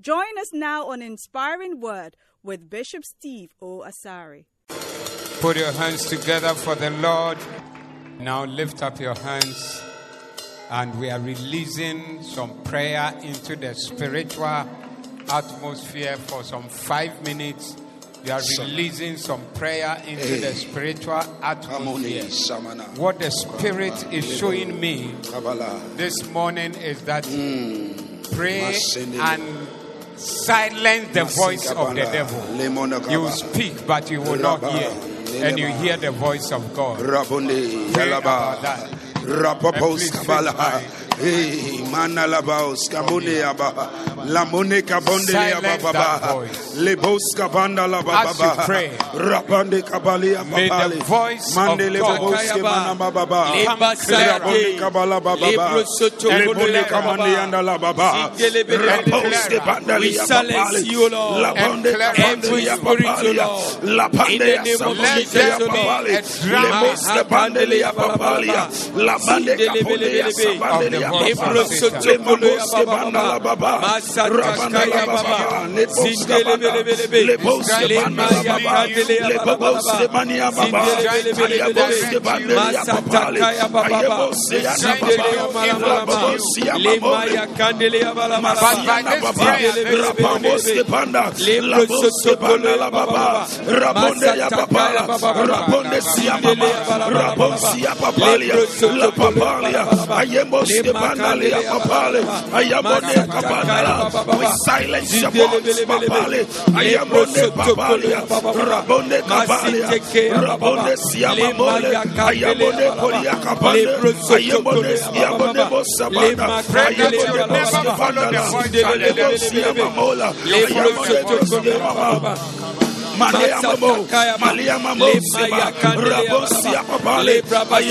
Join us now on Inspiring Word with Bishop Steve O. Asari. Put your hands together for the Lord. Now lift up your hands, and we are releasing some prayer into the spiritual atmosphere for some five minutes. We are releasing some prayer into the spiritual atmosphere. What the Spirit is showing me this morning is that pray and silence the voice of the devil. You speak, but you will not hear. And you hear the voice of God. Pray about that. Hey, Manalabaos Kabune Aba. Lamone Kabonde Ababa. Lebos Kabanda Lababa. Rapande Kabali voice Mandele of God Boske Manababa. Kabala Baba. Lebole Kamandi and Alababa. Raposke Bandali We silence you, Lord. Labonde Every Kabandi spirit, Ababa. Lord. In Lapande the name of Sabonde Jesus, O Ababa. Lord. Leboske Bandeli Ababa. Labande Kabonde Sabandeli Ababa. Ayemos papale. Ayamone kabandala. We silence your voice, papale. Ayamone papale. Rabone kabale. Rabone siamamole. Ayamone kolia kabale. Ayamone siamone bosabana. Ayamone bosabana. Ayamone siamamola. Ayamone siamamama. Malia mamo, Malia Rabosia papale, Babos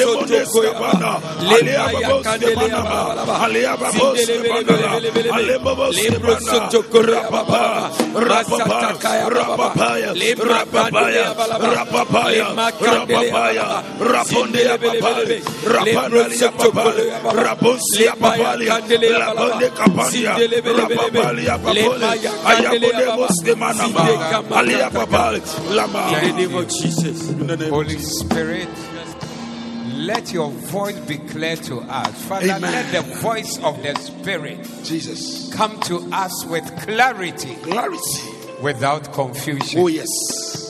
Alia Babos Babos Rapapa, Rapapa, Rapapaya, Rapapaya, Rapapaya, Rapapaya, Raponde Papale, Rapandalia Papale, Rabosia Papalia, Labonde Campania, Rapapalia Papole, Ayamone Moskemanama, Alia Papale, Lama. In the name of Jesus. Holy Spirit, let your voice be clear to us. Father, Amen. let the voice of the Spirit Jesus. come to us with clarity Clarity. without confusion. Oh, yes.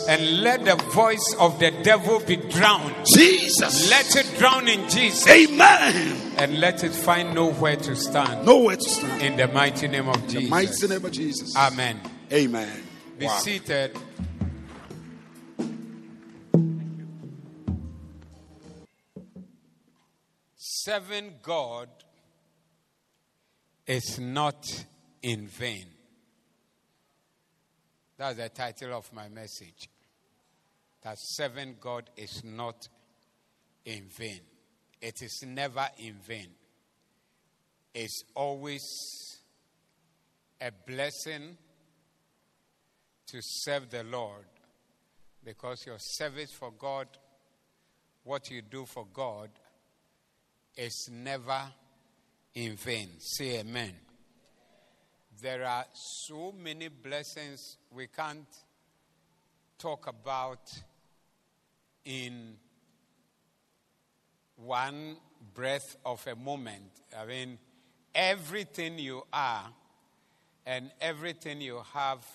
And let the voice of the devil be drowned. Jesus. Let it drown in Jesus. Amen. And let it find nowhere to stand. Nowhere to stand. In the mighty name of In the mighty Jesus. name of Jesus. Amen. Amen. Be Wow. seated. Serving God is not in vain. That's the title of my message. That serving God is not in vain. It is never in vain. It's always a blessing to serve the Lord because your service for God, what you do for God, is never in vain. Say amen. There are so many blessings we can't talk about in one breath of a moment. I mean, everything you are and everything you have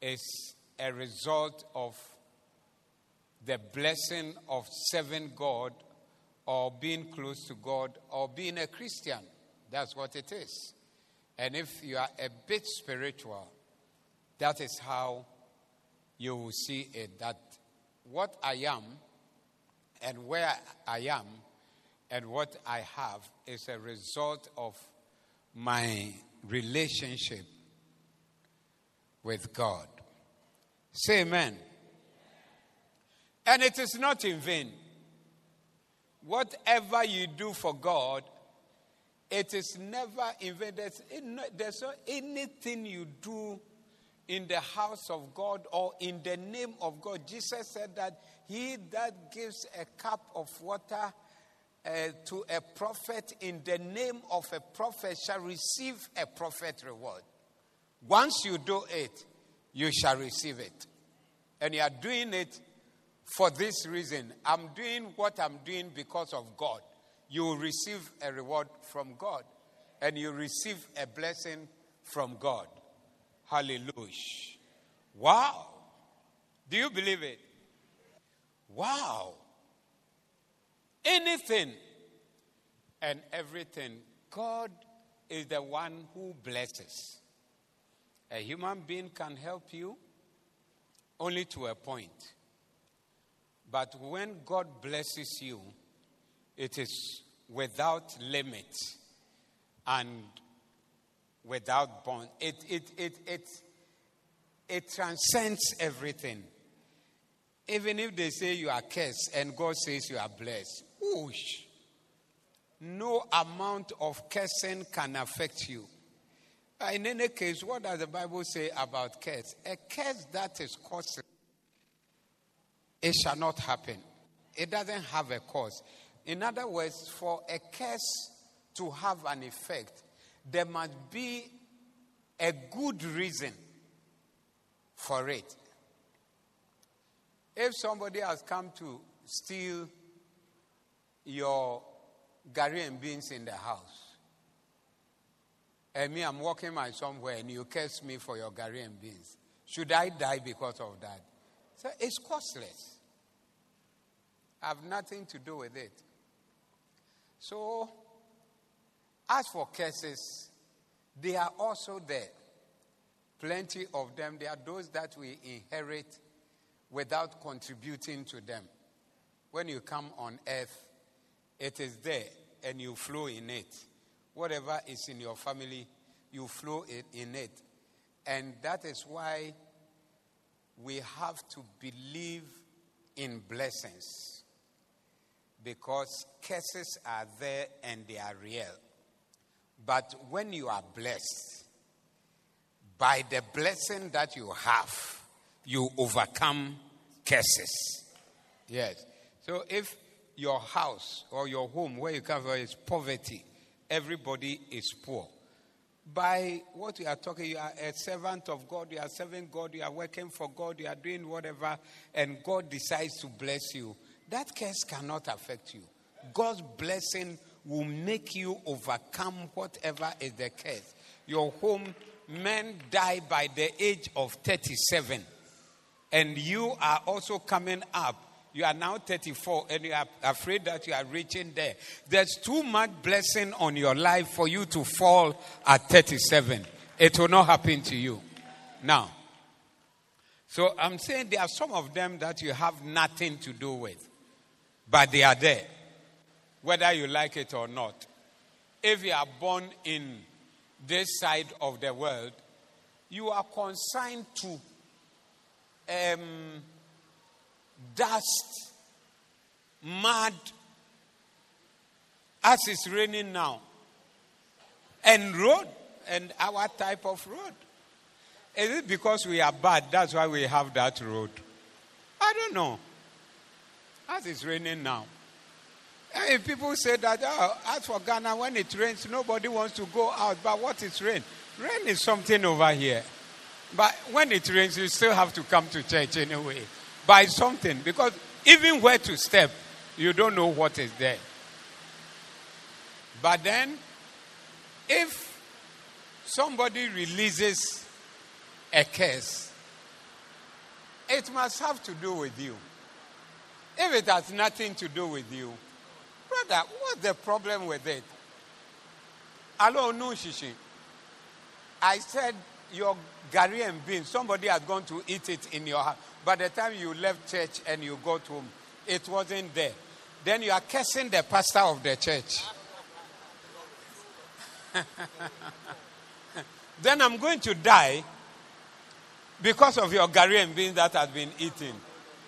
is a result of the blessing of serving God or being close to God or being a Christian. That's what it is. And if you are a bit spiritual, that is how you will see it that what I am and where I am and what I have is a result of my relationship with God. Say amen. And it is not in vain. Whatever you do for God, it is never in vain. There's, there's not anything you do in the house of God or in the name of God. Jesus said that he that gives a cup of water uh, to a prophet in the name of a prophet shall receive a prophet reward. Once you do it, you shall receive it. And you are doing it for this reason. I'm doing what I'm doing because of God. You will receive a reward from God, and you receive a blessing from God. Hallelujah. Wow. Do you believe it? Wow. Anything and everything, God is the one who blesses. A human being can help you only to a point. But when God blesses you, it is without limit and without bond. It, it, it, it, it transcends everything. Even if they say you are cursed and God says you are blessed, whoosh, no amount of cursing can affect you. In any case, what does the Bible say about curse? A curse that is costly, it shall not happen. It doesn't have a cause. In other words, for a curse to have an effect, there must be a good reason for it. If somebody has come to steal your gari and beans in the house, and me, I'm walking my somewhere, and you curse me for your gari and beans, should I die because of that? So it's costless. I have nothing to do with it. So, as for curses, they are also there. Plenty of them. There are those that we inherit without contributing to them. When you come on earth, it is there and you flow in it. Whatever is in your family, you flow in it. And that is why we have to believe in blessings. Because curses are there and they are real. But when you are blessed, by the blessing that you have, you overcome curses. Yes. So if your house or your home where you come from is poverty, everybody is poor. By what you are talking, you are a servant of God, you are serving God, you are working for God, you are doing whatever, and God decides to bless you. That curse cannot affect you. God's blessing will make you overcome whatever is the curse. Your home, men die by the age of 37, and you are also coming up. You are now 34 and you are afraid that you are reaching there. There's too much blessing on your life for you to fall at 37. It will not happen to you. Now, so I'm saying there are some of them that you have nothing to do with, but they are there whether you like it or not. If you are born in this side of the world, you are consigned to um, dust, mud, as it's raining now, and road, and our type of road. Is it because we are bad? That's why we have that road. I don't know. As it's raining now. If people say that, oh, as for Ghana, when it rains, nobody wants to go out. But what is rain? Rain is something over here. But when it rains, you still have to come to church anyway. By something. Because even where to step, you don't know what is there. But then, if somebody releases a curse, it must have to do with you. If it has nothing to do with you, Brother, what's the problem with it? Hello, no shishi. I said your gari and beans, somebody has gone to eat it in your house. By the time you left church and you got home, it wasn't there. Then you are cursing the pastor of the church. then I'm going to die because of your gari and beans that has been eaten.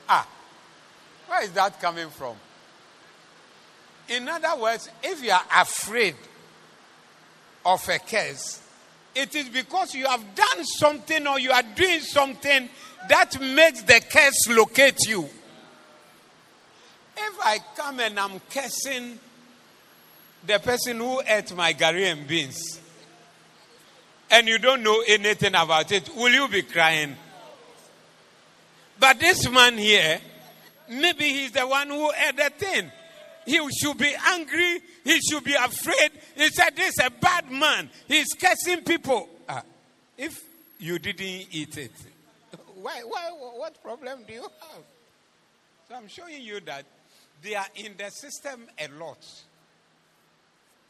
Ah, where is that coming from? In other words, if you are afraid of a curse, it is because you have done something or you are doing something that makes the curse locate you. If I come and I'm cursing the person who ate my gari and beans, and you don't know anything about it, will you be crying? But this man here, maybe he's the one who ate the thing. He should be angry. He should be afraid. He said, This is a bad man. He's cursing people. Uh, if you didn't eat it, why, why, what problem do you have? So I'm showing you that they are in the system a lot.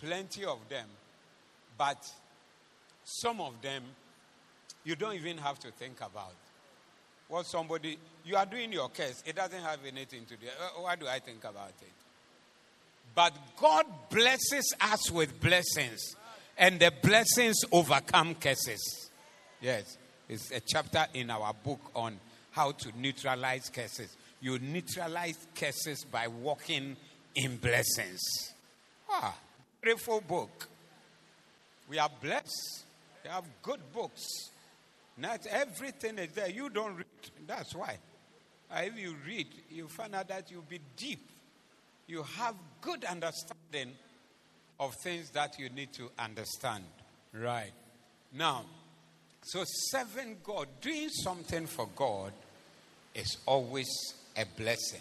Plenty of them. But some of them, you don't even have to think about. What somebody, you are doing your case, it doesn't have anything to do. Uh, why do I think about it? But God blesses us with blessings, and the blessings overcome curses. Yes, it's a chapter in our book on how to neutralize curses. You neutralize curses by walking in blessings. Ah, beautiful book. We are blessed. We have good books. Not everything is there. You don't read. That's why. Uh, if you read, you find out that you'll be deep. You have good understanding of things that you need to understand. Right. Now, so serving God, doing something for God is always a blessing.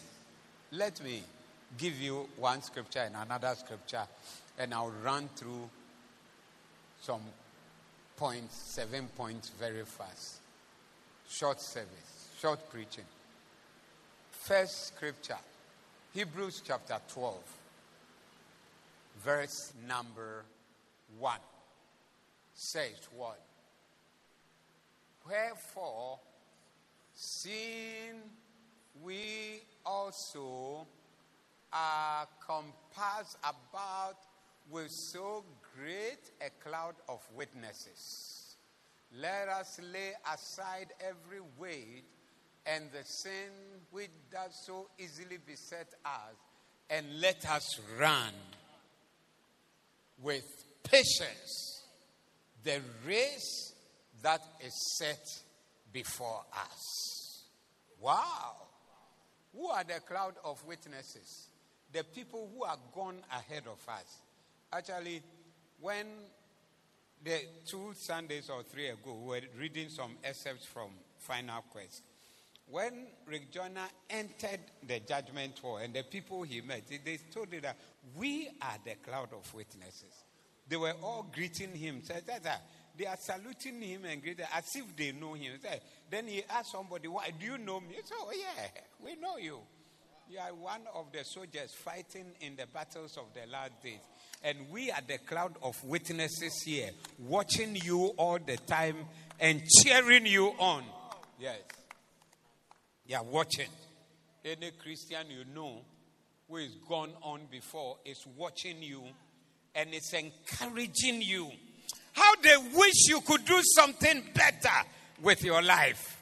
Let me give you one scripture and another scripture, and I'll run through some points, seven points very fast. Short service, short preaching. First scripture, Hebrews chapter 12, verse number 1 says what? Wherefore, seeing we also are compassed about with so great a cloud of witnesses. Let us lay aside every weight and the sin which does so easily beset us, and let us run with patience the race that is set before us. Wow! Who are the cloud of witnesses? The people who are gone ahead of us. Actually, when the two Sundays or three ago, we were reading some excerpts from Final Quest. When Rick Joyner entered the judgment hall and the people he met, they told him that we are the cloud of witnesses. They were all greeting him. They are saluting him and greeting as if they know him. Then he asked somebody, Why do you know me? He said, Oh, yeah, we know you. You are one of the soldiers fighting in the battles of the last days. And we are the cloud of witnesses here, watching you all the time and cheering you on. Yes. Yeah, watching. Any Christian you know who is gone on before is watching you and it's encouraging you. How they wish you could do something better with your life.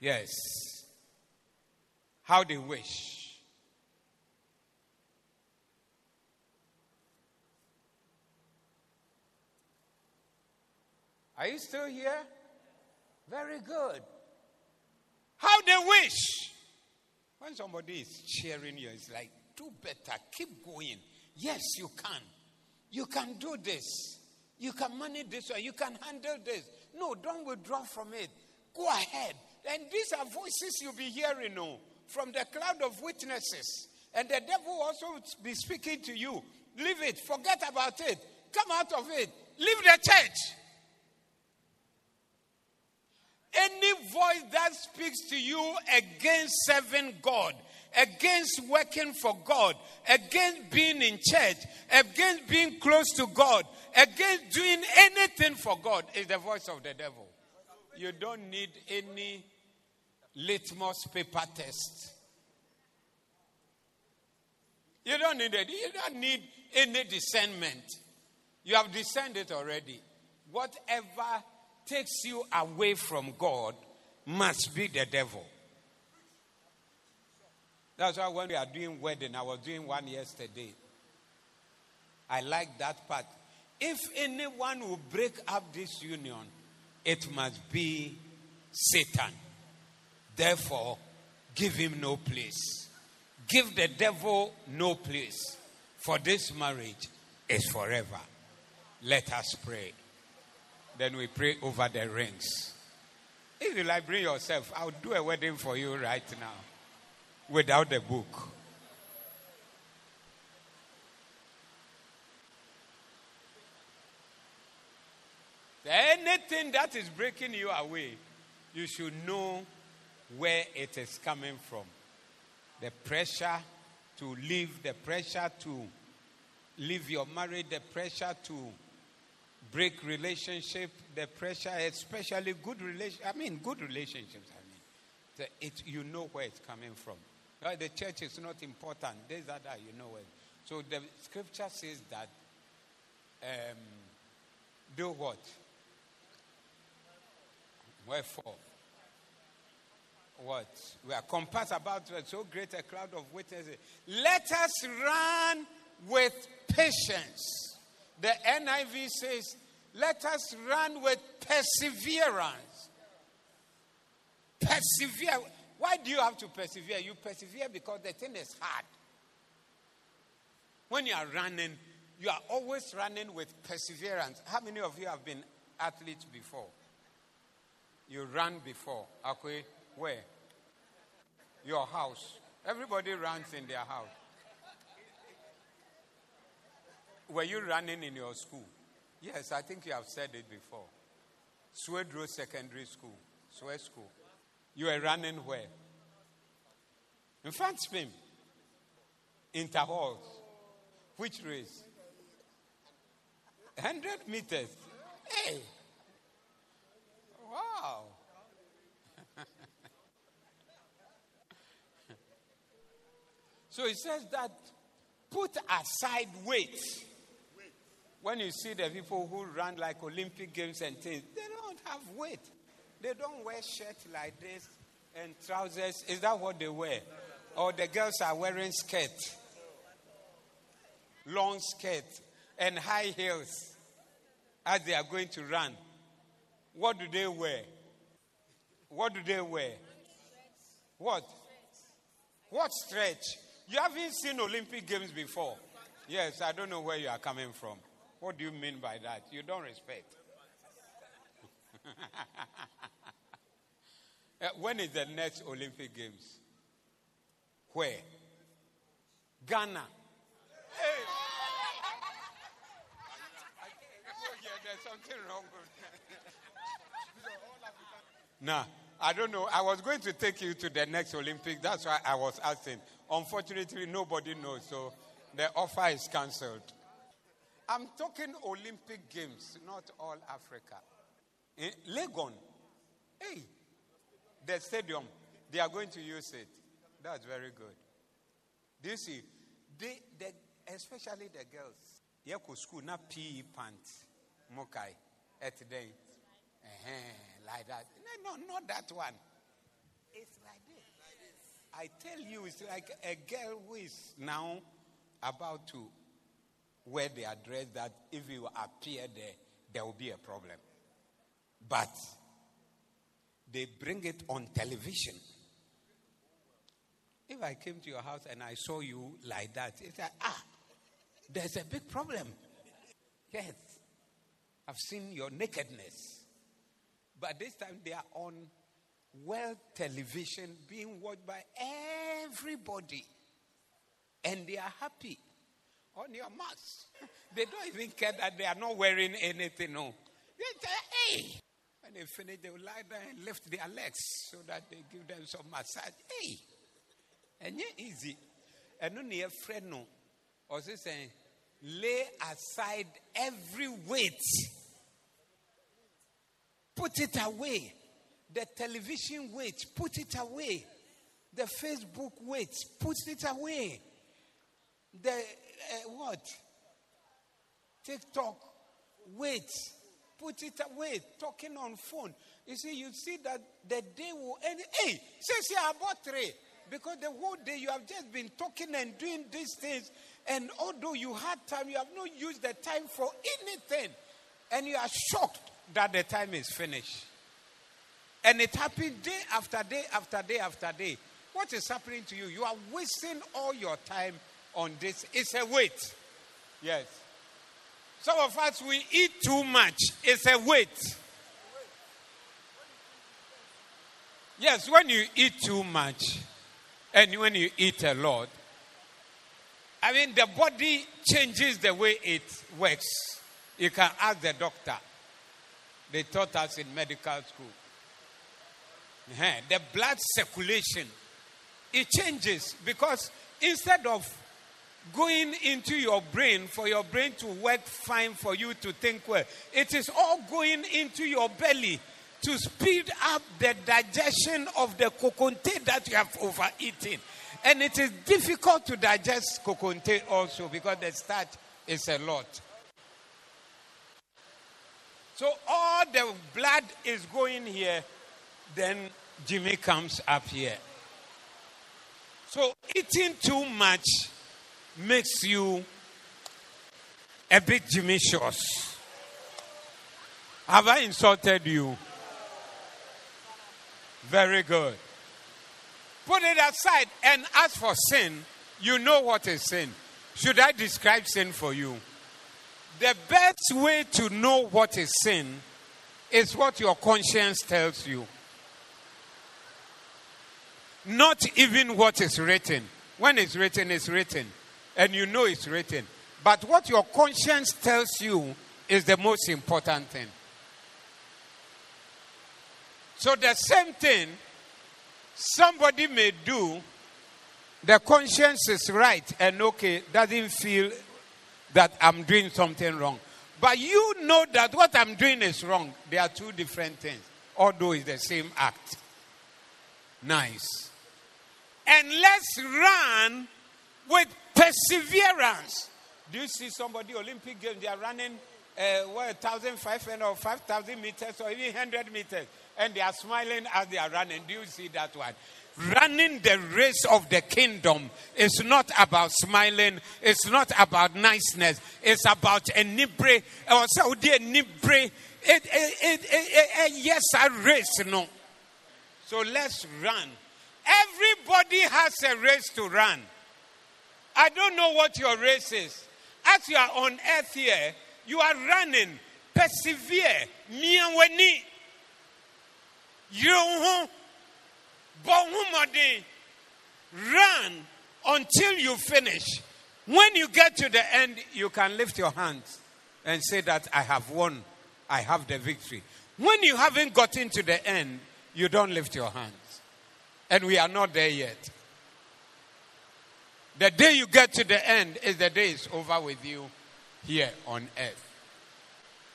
Yes. How they wish. Are you still here? Very good. How they wish. When somebody is cheering you, it's like, do better, keep going. Yes, you can. You can do this. You can manage this way. You can handle this. No, don't withdraw from it. Go ahead. And these are voices you'll be hearing no, from the cloud of witnesses. And the devil also be speaking to you. Leave it. Forget about it. Come out of it. Leave the church. Any voice that speaks to you against serving God, against working for God, against being in church, against being close to God, against doing anything for God is the voice of the devil. You don't need any litmus paper test. You don't need it. You don't need any discernment. You have discerned it already. Whatever takes you away from God must be the devil. That's why when we are doing wedding, I was doing one yesterday. I like that part. If anyone will break up this union, it must be Satan. Therefore, give him no place. Give the devil no place. For this marriage is forever. Let us pray. Then we pray over the rings. If you like, bring yourself. I'll do a wedding for you right now without the book. Anything that is breaking you away, you should know where it is coming from. The pressure to leave, the pressure to leave your marriage, the pressure to break relationship, the pressure, especially good relation. I mean, good relationships. I mean, it, you know where it's coming from. The church is not important. There's that, that you know where. So the scripture says that um, do what? Wherefore? What? We are compassed about so great a cloud of witnesses. Let us run with patience. The NIV says, let us run with perseverance. Persevere. Why do you have to persevere? You persevere because the thing is hard. When you are running, you are always running with perseverance. How many of you have been athletes before? You ran before. Okay, where? Your house. Everybody runs in their house. Were you running in your school? Yes, I think you have said it before. Swedru Secondary School, Swed School. You were running where? In front spin. Intervals. Which race? 100 meters. Hey! Wow. so he says that put aside weight. When you see the people who run like Olympic Games and things, they don't have weight. They don't wear shirts like this and trousers. Is that what they wear? Or the girls are wearing skirts, long skirts, and high heels as they are going to run. What do they wear? What do they wear? What? What stretch? You haven't seen Olympic Games before. Yes, I don't know where you are coming from. What do you mean by that? You don't respect. Uh, when is the next Olympic Games? Where? Ghana. Hey. there's something wrong Nah, I don't know. I was going to take you to the next Olympic. That's why I was asking. Unfortunately, nobody knows, so the offer is cancelled. I'm talking Olympic Games, not all Africa. In Legon, hey, the stadium, they are going to use it. That's very good. Do you see? They, they, especially the girls, they school, not PE pants, mokai, at day. Uh-huh, like that. No, no, not that one. It's like this. I tell you, it's like a girl who is now about to wear the address that if you appear there, there will be a problem. But they bring it on television. If I came to your house and I saw you like that, it's like, ah, there's a big problem. Yes, I've seen your nakedness. But this time they are on world television being watched by everybody. And they are happy on your mask. they don't even care that they are not wearing anything. No. They say, hey, when they finish, they will lie down and lift their legs so that they give them some massage. Hey, and yet easy. And only a friend no. Also saying, lay aside every weight. Put it away. The television weight, put it away. The Facebook weight, put it away. The uh, what? TikTok Wait. put it away, talking on phone. You see, you see that the day will end. Hey, say, say, I bought three. Because the whole day you have just been talking and doing these things. And although you had time, you have not used the time for anything. And you are shocked that the time is finished. And it happened day after day after day after day. What is happening to you? You are wasting all your time on this. It's a weight. Yes. Some of us, we eat too much. It's a weight. Yes, when you eat too much and when you eat a lot, I mean, the body changes the way it works. You can ask the doctor. They taught us in medical school. Uh-huh. The blood circulation, it changes because instead of going into your brain for your brain to work fine for you to think well, it is all going into your belly to speed up the digestion of the kokonte that you have overeaten. And it is difficult to digest kokonte also because the starch is a lot. So all the blood is going here, then Jimmy comes up here. So eating too much makes you a bit Jimmy Have I insulted you? Very good. Put it aside and as for sin, you know what is sin. Should I describe sin for you? The best way to know what is sin is what your conscience tells you. Not even what is written. When it's written, it's written. And you know it's written. But what your conscience tells you is the most important thing. So the same thing somebody may do, the conscience is right and okay, doesn't feel that I'm doing something wrong. But you know that what I'm doing is wrong. They are two different things, although it's the same act. Nice. And let's run with perseverance. Do you see somebody Olympic Games? They are running uh, what, 1,500 or 5,000 meters or even 100 meters, and they are smiling as they are running. Do you see that one? running the race of the kingdom is not about smiling, it's not about niceness, it's about a nibre or Saudi nibre. Yes, a race, no. So let's run. Everybody has a race to run. I don't know what your race is. As you are on earth here, you are running. Persevere. Miaweni. You Run until you finish. When you get to the end, you can lift your hands and say that I have won. I have the victory. When you haven't gotten to the end, you don't lift your hands. And we are not there yet. The day you get to the end is the day it's over with you here on earth.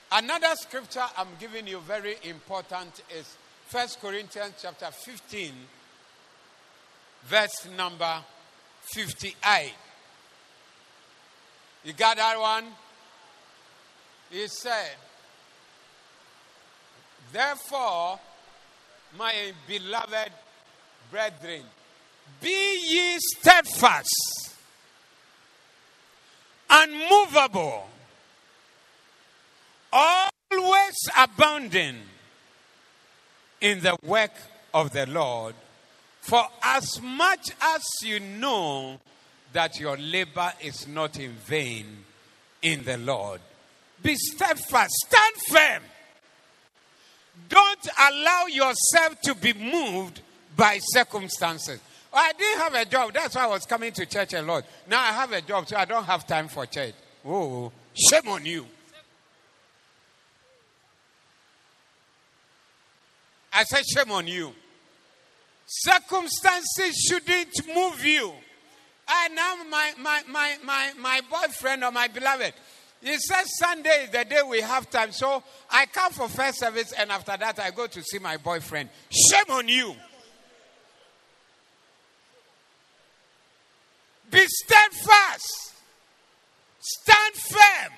Another scripture I'm giving you very important is First Corinthians chapter 15 verse number 58. You got that one? He said, Therefore, my beloved brethren, be ye steadfast, unmovable, always abounding in the work of the Lord for as much as you know that your labor is not in vain in the Lord, be steadfast, stand firm. Don't allow yourself to be moved by circumstances. I didn't have a job. That's why I was coming to church a lot. Now I have a job, so I don't have time for church. Oh, shame on you. I said, shame on you. Circumstances shouldn't move you. And now my, my, my, my, my boyfriend or my beloved, he says Sunday is the day we have time. So I come for first service and after that I go to see my boyfriend. Shame on you. Be steadfast. Stand firm.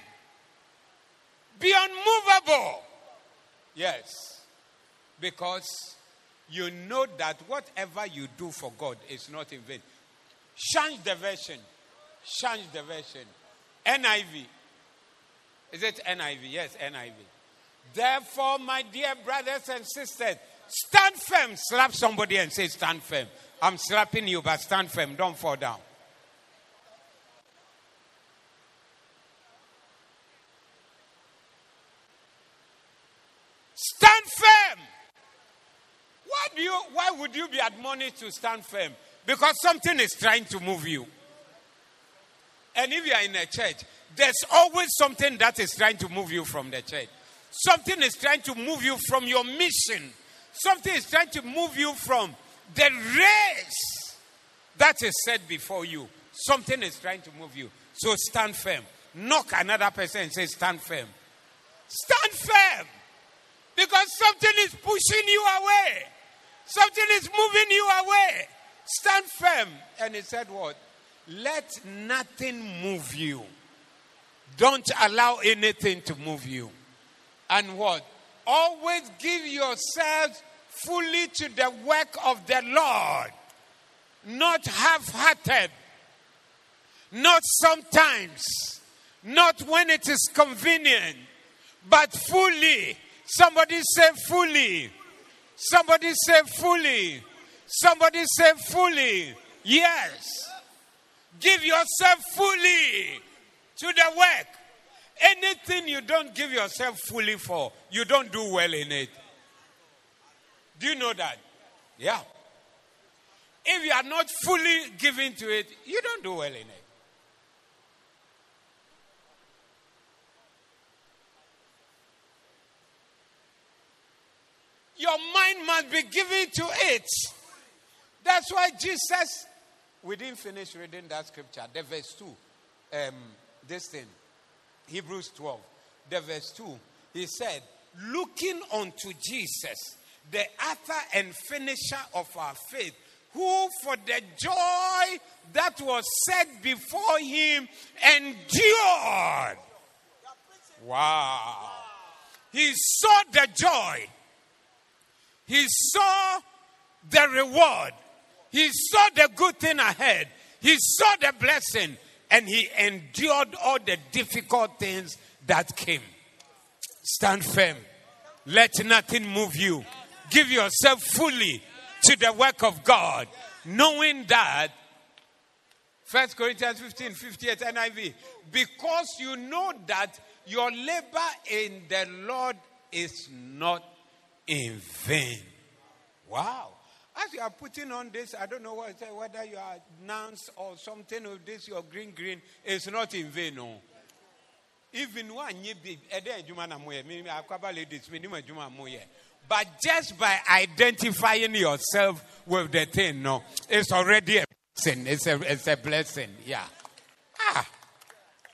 Be unmovable. Yes. Because you know that whatever you do for God is not in vain. Change the version. Change the version. NIV. Is it NIV? Yes, NIV. Therefore, my dear brothers and sisters, stand firm. Slap somebody and say, Stand firm. I'm slapping you, but stand firm. Don't fall down. Stand firm. Why do you why would you be admonished to stand firm? Because something is trying to move you. And if you are in a church, there's always something that is trying to move you from the church. Something is trying to move you from your mission. Something is trying to move you from the race that is set before you. Something is trying to move you. So stand firm. Knock another person and say, Stand firm. Stand firm. Because something is pushing you away. Something is moving you away. Stand firm. And he said, What? Let nothing move you. Don't allow anything to move you. And what? Always give yourselves fully to the work of the Lord, not half hearted, not sometimes, not when it is convenient, but fully. Somebody say fully. Somebody say fully. Somebody say fully. Yes. Give yourself fully to the work. Anything you don't give yourself fully for, you don't do well in it. Do you know that? Yeah. If you are not fully given to it, you don't do well in it. Your mind must be given to it. That's why Jesus, we didn't finish reading that scripture, the verse 2. Um, this thing, Hebrews 12, the verse 2. He said, Looking unto Jesus, the author and finisher of our faith, who for the joy that was set before him endured. Wow. He saw the joy. He saw the reward. He saw the good thing ahead. He saw the blessing and he endured all the difficult things that came. Stand firm. Let nothing move you. Give yourself fully to the work of God, knowing that First Corinthians 15, 58 NIV. Because you know that your labor in the Lord is not in vain. Wow. As you are putting on this, I don't know what, whether you are nuns or something of this, your green green, it's not in vain. No. Even one ye be but just by identifying yourself with the thing, no, it's already a blessing. It's a, it's a blessing. Yeah. Ah.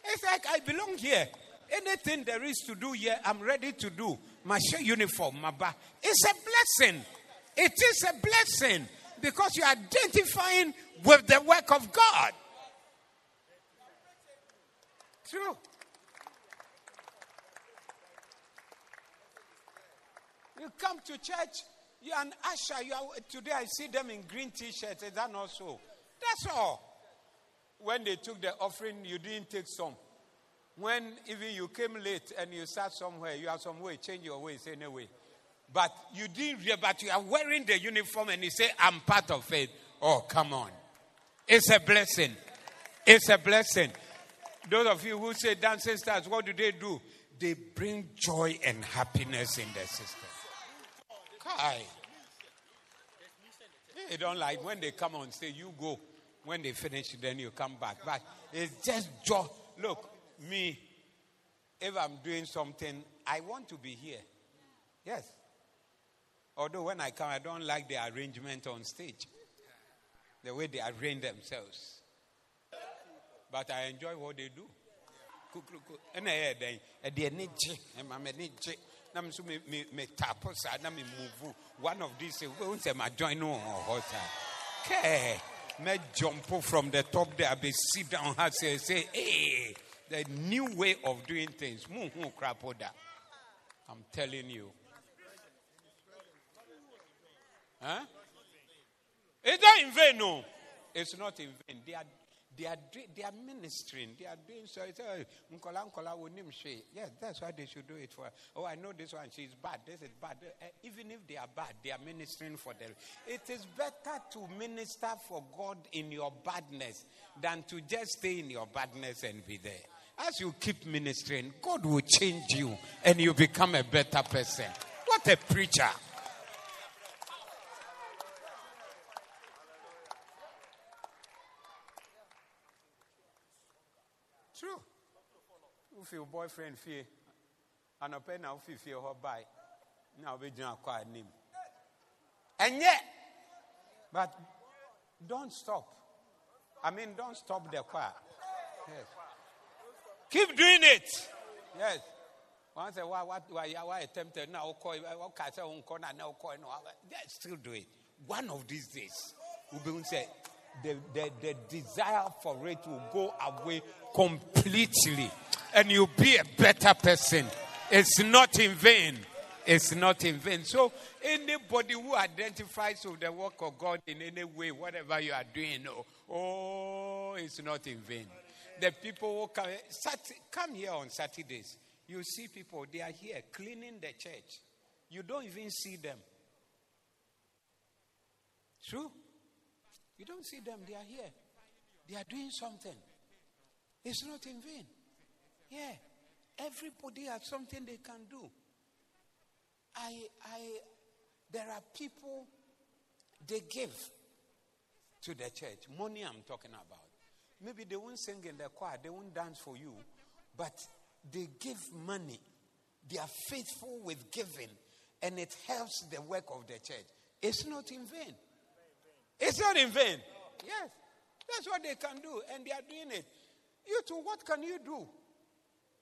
It's like I belong here. Anything there is to do here, I'm ready to do. My shirt uniform, my back. It's a blessing. It is a blessing because you're identifying with the work of God. True. You come to church, you're an usher. You are, today I see them in green t shirts. Is that not so? That's all. When they took the offering, you didn't take some. When even you came late and you sat somewhere, you have some way, change your ways anyway. But you didn't, but you are wearing the uniform and you say, I'm part of it. Oh, come on. It's a blessing. It's a blessing. Those of you who say dancing stars, what do they do? They bring joy and happiness in the system. Kai. They don't like when they come on say you go. When they finish, then you come back. But it's just joy. Look, me, if I'm doing something, I want to be here. Yes. Although when I come, I don't like the arrangement on stage, the way they arrange themselves. But I enjoy what they do. One of these who say my join no okay me jump from the top there be sit down and say say hey the new way of doing things i'm telling you Huh? It's not in vain, no. It's not in vain. They are they are they are ministering. They are doing so. Uh, Yes, that's why they should do it for. Oh, I know this one. She's bad. This is bad. Uh, even if they are bad, they are ministering for them. It is better to minister for God in your badness than to just stay in your badness and be there. As you keep ministering, God will change you and you become a better person. What a preacher! True. If your boyfriend fear, and a pen now fear her by, now we don't acquire name. And yet, but don't stop. I mean, don't stop the choir. Yes. Keep doing it. Yes. Once a while, what why why attempted now call say on corner now call no still do it. One of these days, will say the, the, the desire for it will go away completely and you'll be a better person. It's not in vain. It's not in vain. So, anybody who identifies with the work of God in any way, whatever you are doing, oh, oh it's not in vain. The people who come, come here on Saturdays, you see people, they are here cleaning the church. You don't even see them. True? You don't see them, they are here. They are doing something. It's not in vain. Yeah. Everybody has something they can do. I, I, there are people, they give to the church. Money I'm talking about. Maybe they won't sing in the choir, they won't dance for you, but they give money. They are faithful with giving, and it helps the work of the church. It's not in vain. It's not in vain. Yes. That's what they can do, and they are doing it. You too, what can you do?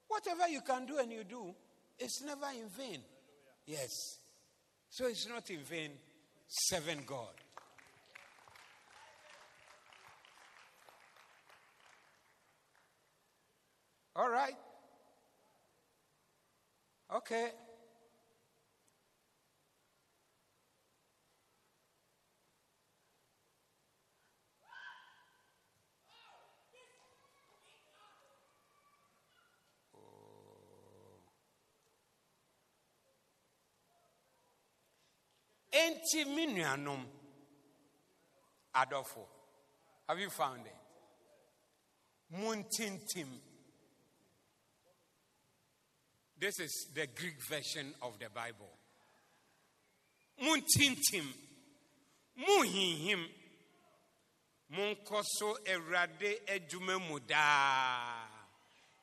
Whatever you can do and you do, it's never in vain. Yes. So it's not in vain serving God. All right. Okay. enti me nuanom have you found it muntintim this is the greek version of the bible muntintim muhinhim monkɔ so awurade adwuma mu daa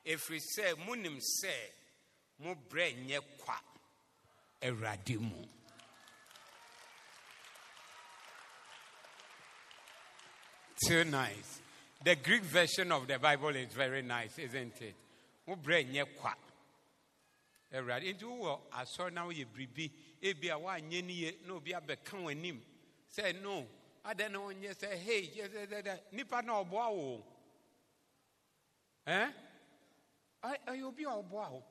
ɛfiri sɛ monim sɛ mo brɛ nyɛ kwa mu Too nice. The Greek version of the Bible is very nice, isn't it? Mubre nye kwa. Awurade nti wowɔ asɔre na woyɛ biribi ebi a woanyɛ ni yie na obi abɛka w'anim sɛ no adɛn na wonyɛ sɛ hei dɛdɛdɛ nipa na ɔboa wo ɛn ɛyɛ obi a ɔboa wo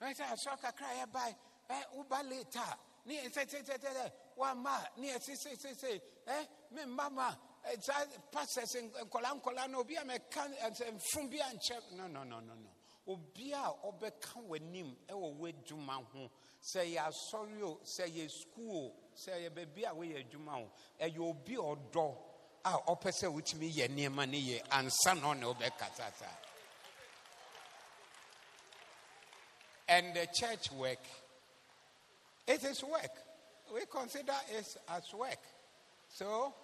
ɛsɛ asɔre kakra yɛ bae ɛ woba late a ne yɛ sɛ sɛ sɛ sɛ wama ne yɛ sɛ sɛ sɛ sɛ ɛ me mama saa pastors nkɔla nkɔla no obi a mɛka mfom bi ankyɛ no no no no no obi a ɔbɛka w'anim ɛwɔ w'adwuma ho. Sɛ yɛ asɔre o sɛ yɛ sukuu o sɛ yɛ baabi a woyɛ adwuma ho ɛyɛ obi ɔdɔ a ɔpɛ sɛ wotumi yɛ nneɛma yɛ ansa na ɔne wobɛkasa and the church work. It is work. We consider it as work. So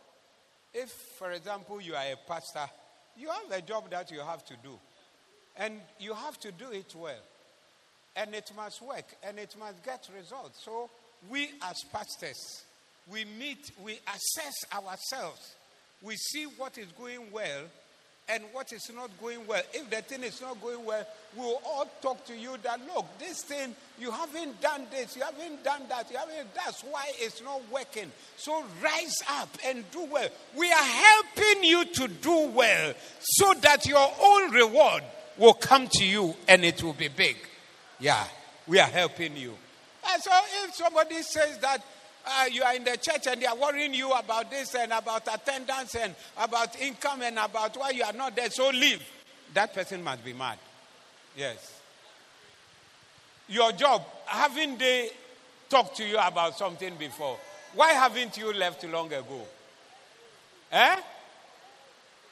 if, for example, you are a pastor, you have a job that you have to do. And you have to do it well. And it must work and it must get results. So, we as pastors, we meet, we assess ourselves. We see what is going well and what is not going well. If the thing is not going well, we'll all talk to you that look, this thing, you haven't done this, you haven't done that, you haven't, that's why it's not working. So rise up and do well. We are helping you to do well so that your own reward will come to you and it will be big. Yeah, we are helping you. And so if somebody says that, uh, you are in the church and they are worrying you about this and about attendance and about income and about why you are not there, so leave. That person must be mad. Yes. Your job, haven't they talked to you about something before? Why haven't you left long ago? Eh?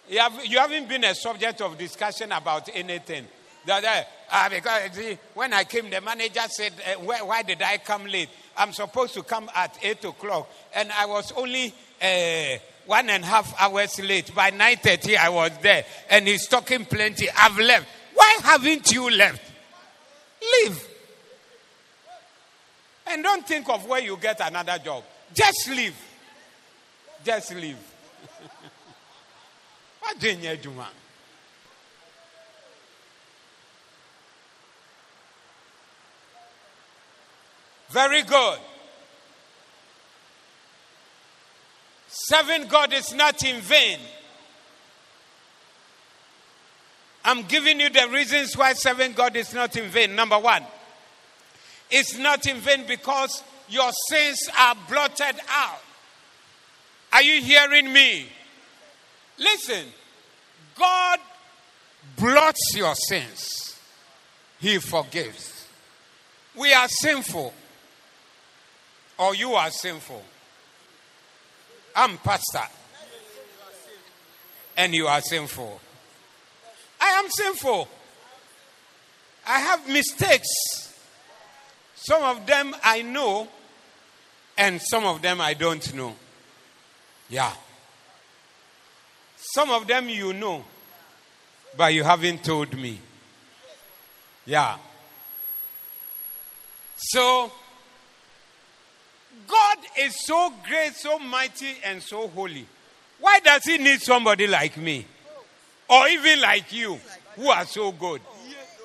You, have, haven't been a subject of discussion about anything. That, uh, because see, when I came, the manager said, uh, why, why, did I come late? I'm supposed to come at 8 o'clock, and I was only uh, one and a half hours late. By 9.30, I was there, and he's talking plenty. I've left. Why haven't you left? Leave. And don't think of where you get another job. Just leave. Just leave. You do, man? Very good. Serving God is not in vain. I'm giving you the reasons why serving God is not in vain. Number one, it's not in vain because your sins are blotted out. Are you hearing me? Listen, God blots your sins, He forgives. We are sinful, or you are sinful. I'm pastor, and you are sinful. I am sinful. I have mistakes. Some of them I know, and some of them I don't know. Yeah. Some of them you know, but you haven't told me. Yeah. So, God is so great, so mighty, and so holy. Why does He need somebody like me? Or even like you, who are so good?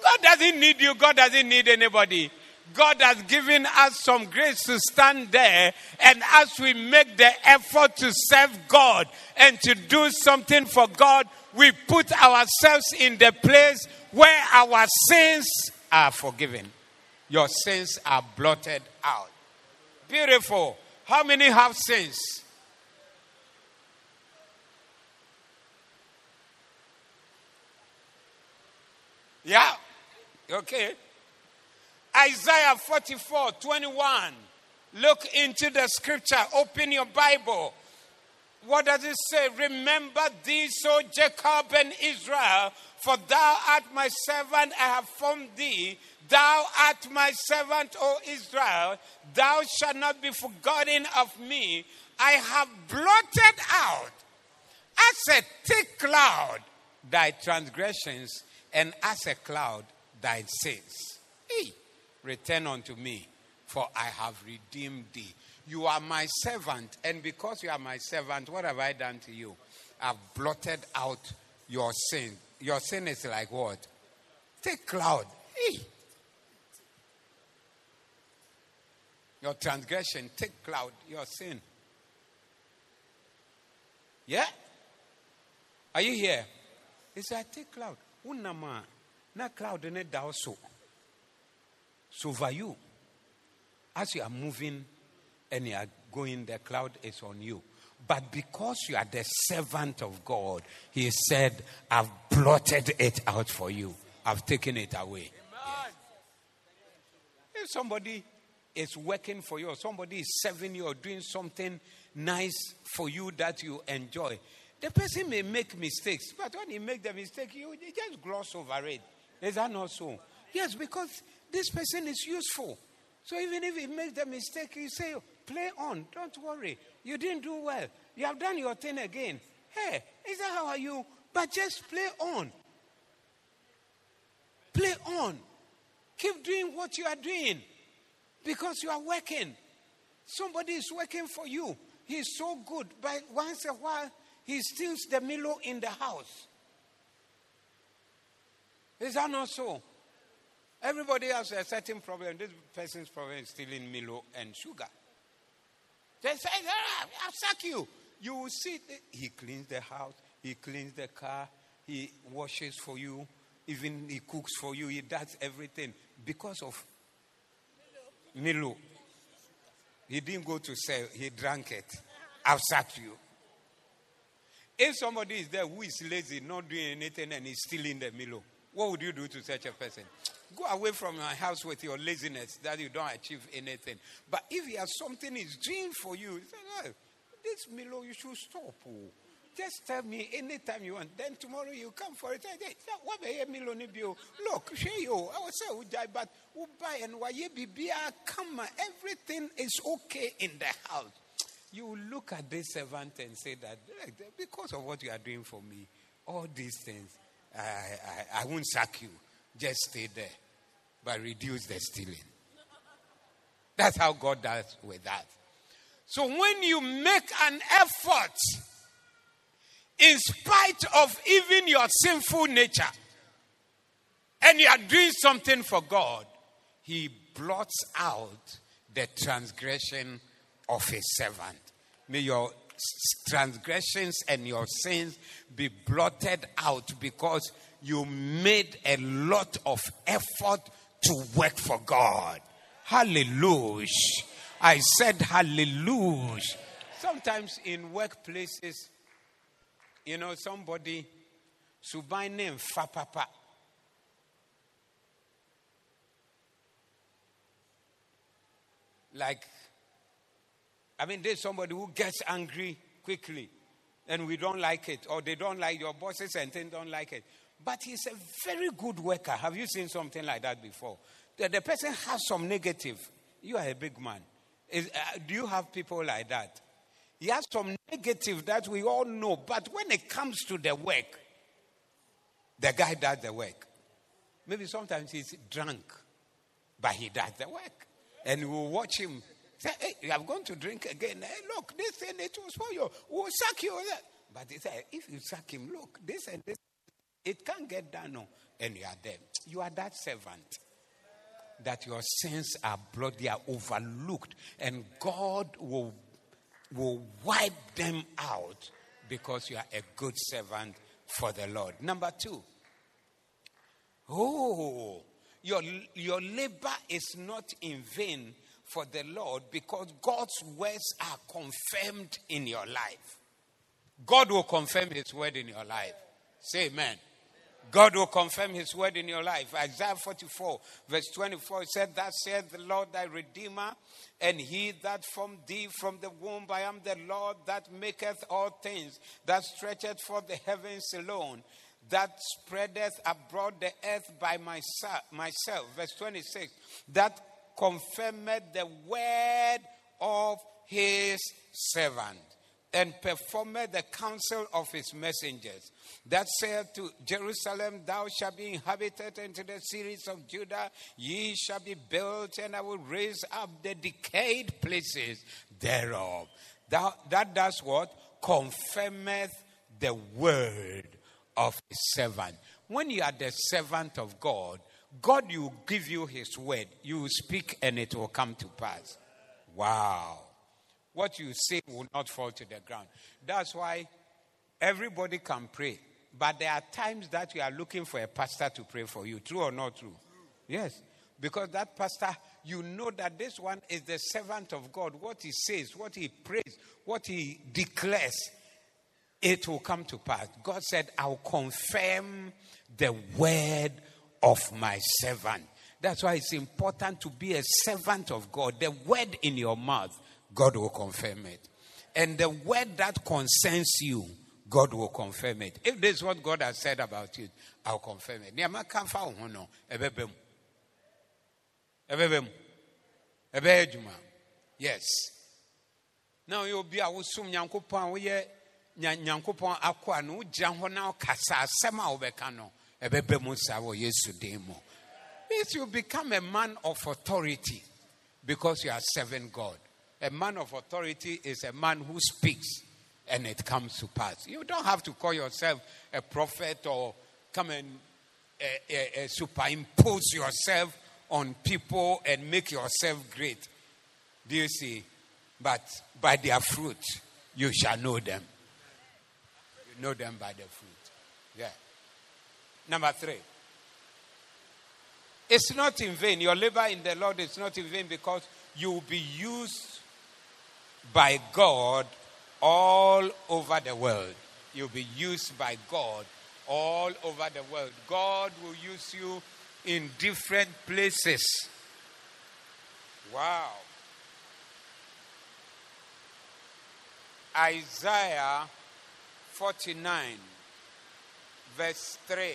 God doesn't need you, God doesn't need anybody. God has given us some grace to stand there, and as we make the effort to serve God and to do something for God, we put ourselves in the place where our sins are forgiven. Your sins are blotted out. Beautiful. How many have sins? Yeah. Okay. Isaiah 44 21. Look into the scripture. Open your Bible. What does it say? Remember thee, so Jacob and Israel, for thou art my servant, I have formed thee. Thou art my servant, O Israel. Thou shalt not be forgotten of me. I have blotted out as a thick cloud thy transgressions, and as a cloud thy sins. Hey. Return unto me, for I have redeemed thee. You are my servant, and because you are my servant, what have I done to you? I've blotted out your sin. Your sin is like what? Take cloud. Hey. Your transgression, take cloud, your sin. Yeah? Are you here? It's a take cloud. Unama. Na cloud in it so. So for you, as you are moving and you are going, the cloud is on you. But because you are the servant of God, He said, I've blotted it out for you. I've taken it away. Yes. If somebody is working for you, or somebody is serving you, or doing something nice for you that you enjoy, the person may make mistakes. But when he makes the mistake, you just gloss over it. Is that not so? Yes, because this person is useful. So even if he makes the mistake, you say, play on. Don't worry. You didn't do well. You have done your thing again. Hey, is that how are you? But just play on. Play on. Keep doing what you are doing because you are working. Somebody is working for you. He's so good. But once a while, he steals the Milo in the house. Is that not so? Everybody has a certain problem. This person's problem is stealing Milo and sugar. They say, I'll sack you. You will see, he cleans the house, he cleans the car, he washes for you, even he cooks for you, he does everything because of Milo. He didn't go to sell, he drank it. I'll sacked you. If somebody is there who is lazy, not doing anything, and is still in the Milo, what would you do to such a person? Go away from my house with your laziness that you don't achieve anything. But if he has something he's doing for you, oh, this Milo, you should stop. Oh. Just tell me anytime you want. Then tomorrow you come for it. What Milo oh? Look, show you. I will say, die, but buy and why come. Everything is okay in the house. You look at this servant and say that because of what you are doing for me, all these things, I, I, I won't sack you. Just stay there. But reduce the stealing. That's how God does with that. So when you make an effort, in spite of even your sinful nature, and you are doing something for God, He blots out the transgression of His servant. May your transgressions and your sins be blotted out because you made a lot of effort to work for God. Hallelujah. I said hallelujah. Sometimes in workplaces, you know, somebody subai name fa papa. Like, I mean, there's somebody who gets angry quickly and we don't like it, or they don't like your bosses and they don't like it. But he's a very good worker. Have you seen something like that before? The, the person has some negative. You are a big man. Is, uh, do you have people like that? He has some negative that we all know, but when it comes to the work, the guy does the work. Maybe sometimes he's drunk, but he does the work. And we'll watch him Say, hey, you have gone to drink again. Hey, look, this and it was for you. We'll sack you. But he said, if you sack him, look, this and this, it can't get done. No. And you are there. You are that servant. That your sins are bloody, are overlooked, and God will, will wipe them out because you are a good servant for the Lord. Number two, oh, your, your labor is not in vain for the Lord because God's words are confirmed in your life. God will confirm his word in your life. Say amen. God will confirm his word in your life. Isaiah 44, verse 24 said, That said the Lord thy Redeemer, and he that formed thee from the womb. I am the Lord that maketh all things, that stretcheth for the heavens alone, that spreadeth abroad the earth by myself. Verse 26, that confirmed the word of his servant and performed the counsel of his messengers. That said to Jerusalem, Thou shalt be inhabited, into the cities of Judah, ye shall be built, and I will raise up the decayed places thereof. That, that does what? Confirmeth the word of his servant. When you are the servant of God, God will give you his word. You will speak and it will come to pass. Wow. What you say will not fall to the ground. That's why everybody can pray. But there are times that you are looking for a pastor to pray for you. True or not true? Yes. Because that pastor, you know that this one is the servant of God. What he says, what he prays, what he declares, it will come to pass. God said, I'll confirm the word of my servant. That's why it's important to be a servant of God. The word in your mouth, God will confirm it. And the word that concerns you, God will confirm it. If this is what God has said about you, I'll confirm it. Yes. Now you'll be a wusum nyankopɔn a woyɛ nyankopɔn akoa no hɔ na wokasa asɛm a wobɛka no means you become a man of authority because you are serving God. A man of authority is a man who speaks and it comes to pass. You don't have to call yourself a prophet or come and uh, uh, superimpose yourself on people and make yourself great. Do you see? But by their fruit, you shall know them. You know them by their fruit. Yeah. Number three. It's not in vain. Your labor in the Lord is not in vain because you will be used by God all over the world. You'll be used by God all over the world. God will use you in different places. Wow. Isaiah 49, verse 3.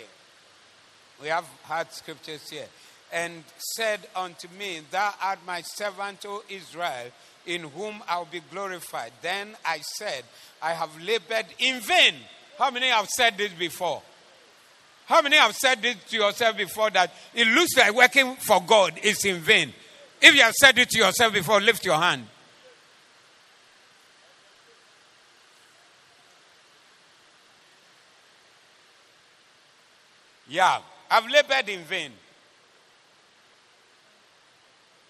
We have had scriptures here. And said unto me, Thou art my servant, O Israel, in whom I'll be glorified. Then I said, I have labored in vain. How many have said this before? How many have said this to yourself before that it looks like working for God is in vain? If you have said it to yourself before, lift your hand. Yeah, I've labored in vain.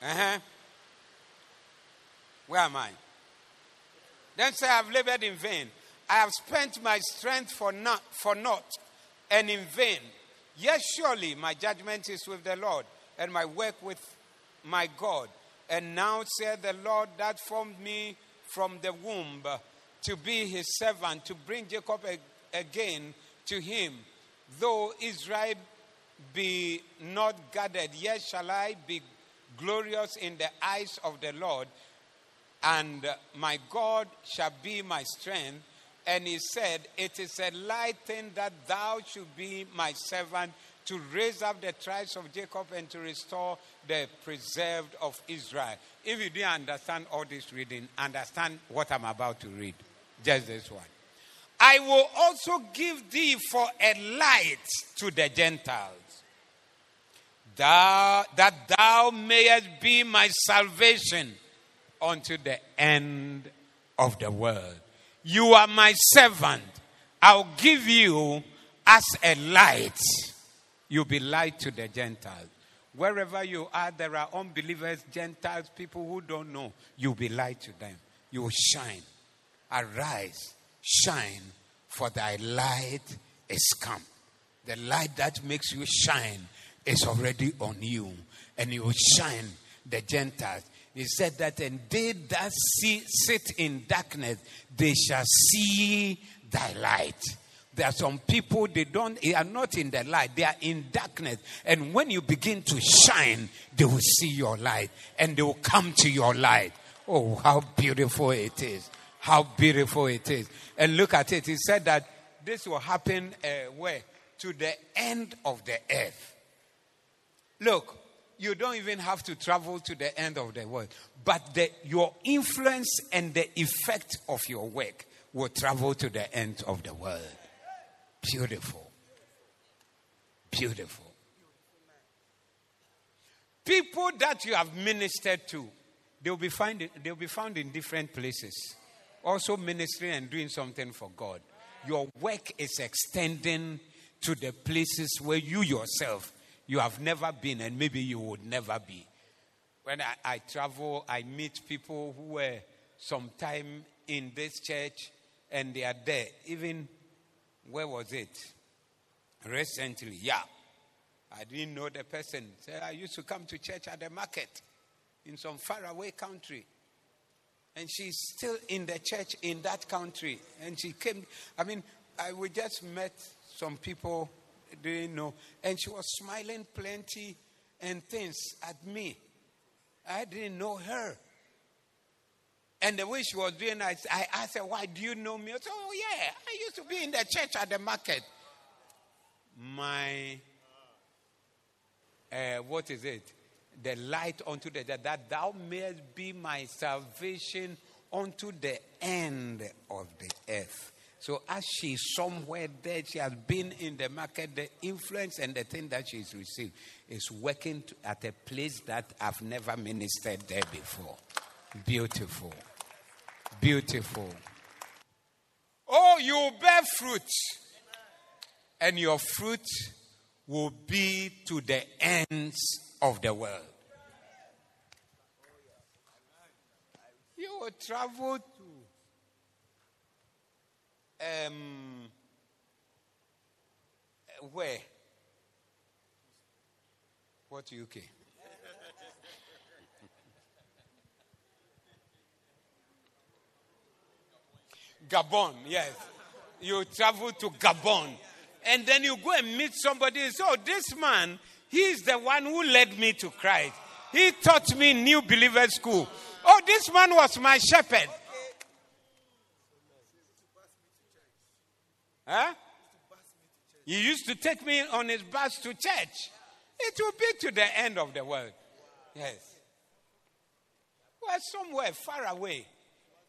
Uh huh. Where am I? Then say, I've labored in vain. I have spent my strength for not, for naught and in vain. Yes, surely my judgment is with the Lord, and my work with my God. And now said the Lord that formed me from the womb to be his servant, to bring Jacob again to him. Though Israel be not gathered, yet shall I be glorious in the eyes of the Lord, and uh, my God shall be my strength. And he said, It is a light thing that thou should be my servant to raise up the tribes of Jacob and to restore the preserved of Israel. If you didn't understand all this reading, understand what I'm about to read. Just this one. I will also give thee for a light to the Gentiles, thou, that thou mayest be my salvation unto the end of the world. You are my servant. I'll give you as a light. You'll be light to the Gentiles. Wherever you are, there are unbelievers, Gentiles, people who don't know. You'll be light to them. You will shine. Arise, shine, for thy light is come. The light that makes you shine is already on you, and you will shine the Gentiles. He said that, and they that see, sit in darkness, they shall see thy light. There are some people they don't they are not in the light, they are in darkness. And when you begin to shine, they will see your light and they will come to your light. Oh, how beautiful it is! How beautiful it is! And look at it. He said that this will happen uh, where? To the end of the earth. Look, you don't even have to travel to the end of the world. But the, your influence and the effect of your work will travel to the end of the world. Beautiful. Beautiful. People that you have ministered to, they'll be, find, they'll be found in different places, also ministering and doing something for God. Your work is extending to the places where you yourself you have never been and maybe you would never be. When I, I travel, I meet people who were sometime in this church and they are there. Even, where was it? Recently, yeah. I didn't know the person. I used to come to church at the market in some faraway country. And she's still in the church in that country. And she came, I mean, I, we just met some people didn't know. And she was smiling plenty and things at me. I didn't know her. And the way she was doing I, I asked her, Why do you know me? I said, Oh, yeah, I used to be in the church at the market. My, uh, what is it? The light unto the that thou mayest be my salvation unto the end of the earth. So as she's somewhere there, she has been in the market, the influence and the thing that she's received is working at a place that I've never ministered there before. Beautiful. Beautiful. Oh, you bear fruit. And your fruit will be to the ends of the world. You will travel um, where? What UK? Gabon, yes. You travel to Gabon. And then you go and meet somebody. So oh, this man, he's the one who led me to Christ. He taught me New Believer School. Oh, this man was my shepherd. Huh? He used to take me on his bus to church. It will be to the end of the world. Yes. Well, somewhere far away.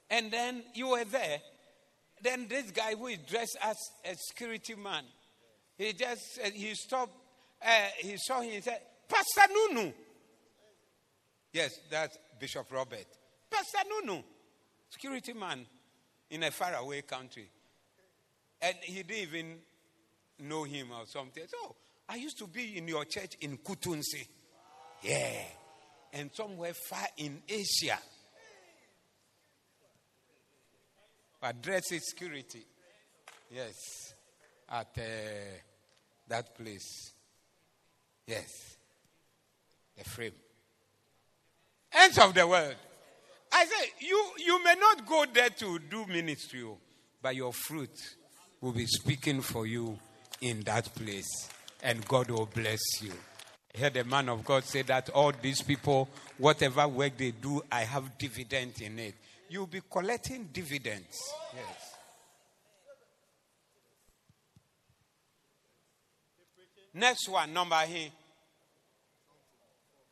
And then you were there. Then this guy who is dressed as a security man, he just he stopped. Uh, he saw him and said, "Pastor Nunu." Yes, that's Bishop Robert. Pastor Nunu, security man in a faraway country, and he didn't even know him or something. So I used to be in your church in Kutunsi. Yeah. And somewhere far in Asia. Address security. Yes. At uh, that place. Yes. The frame. Ends of the world. I say, you, you may not go there to do ministry, oh, but your fruit will be speaking for you in that place and God will bless you. I heard a man of God say that all these people, whatever work they do, I have dividend in it. You'll be collecting dividends. Yes. Next one, number here.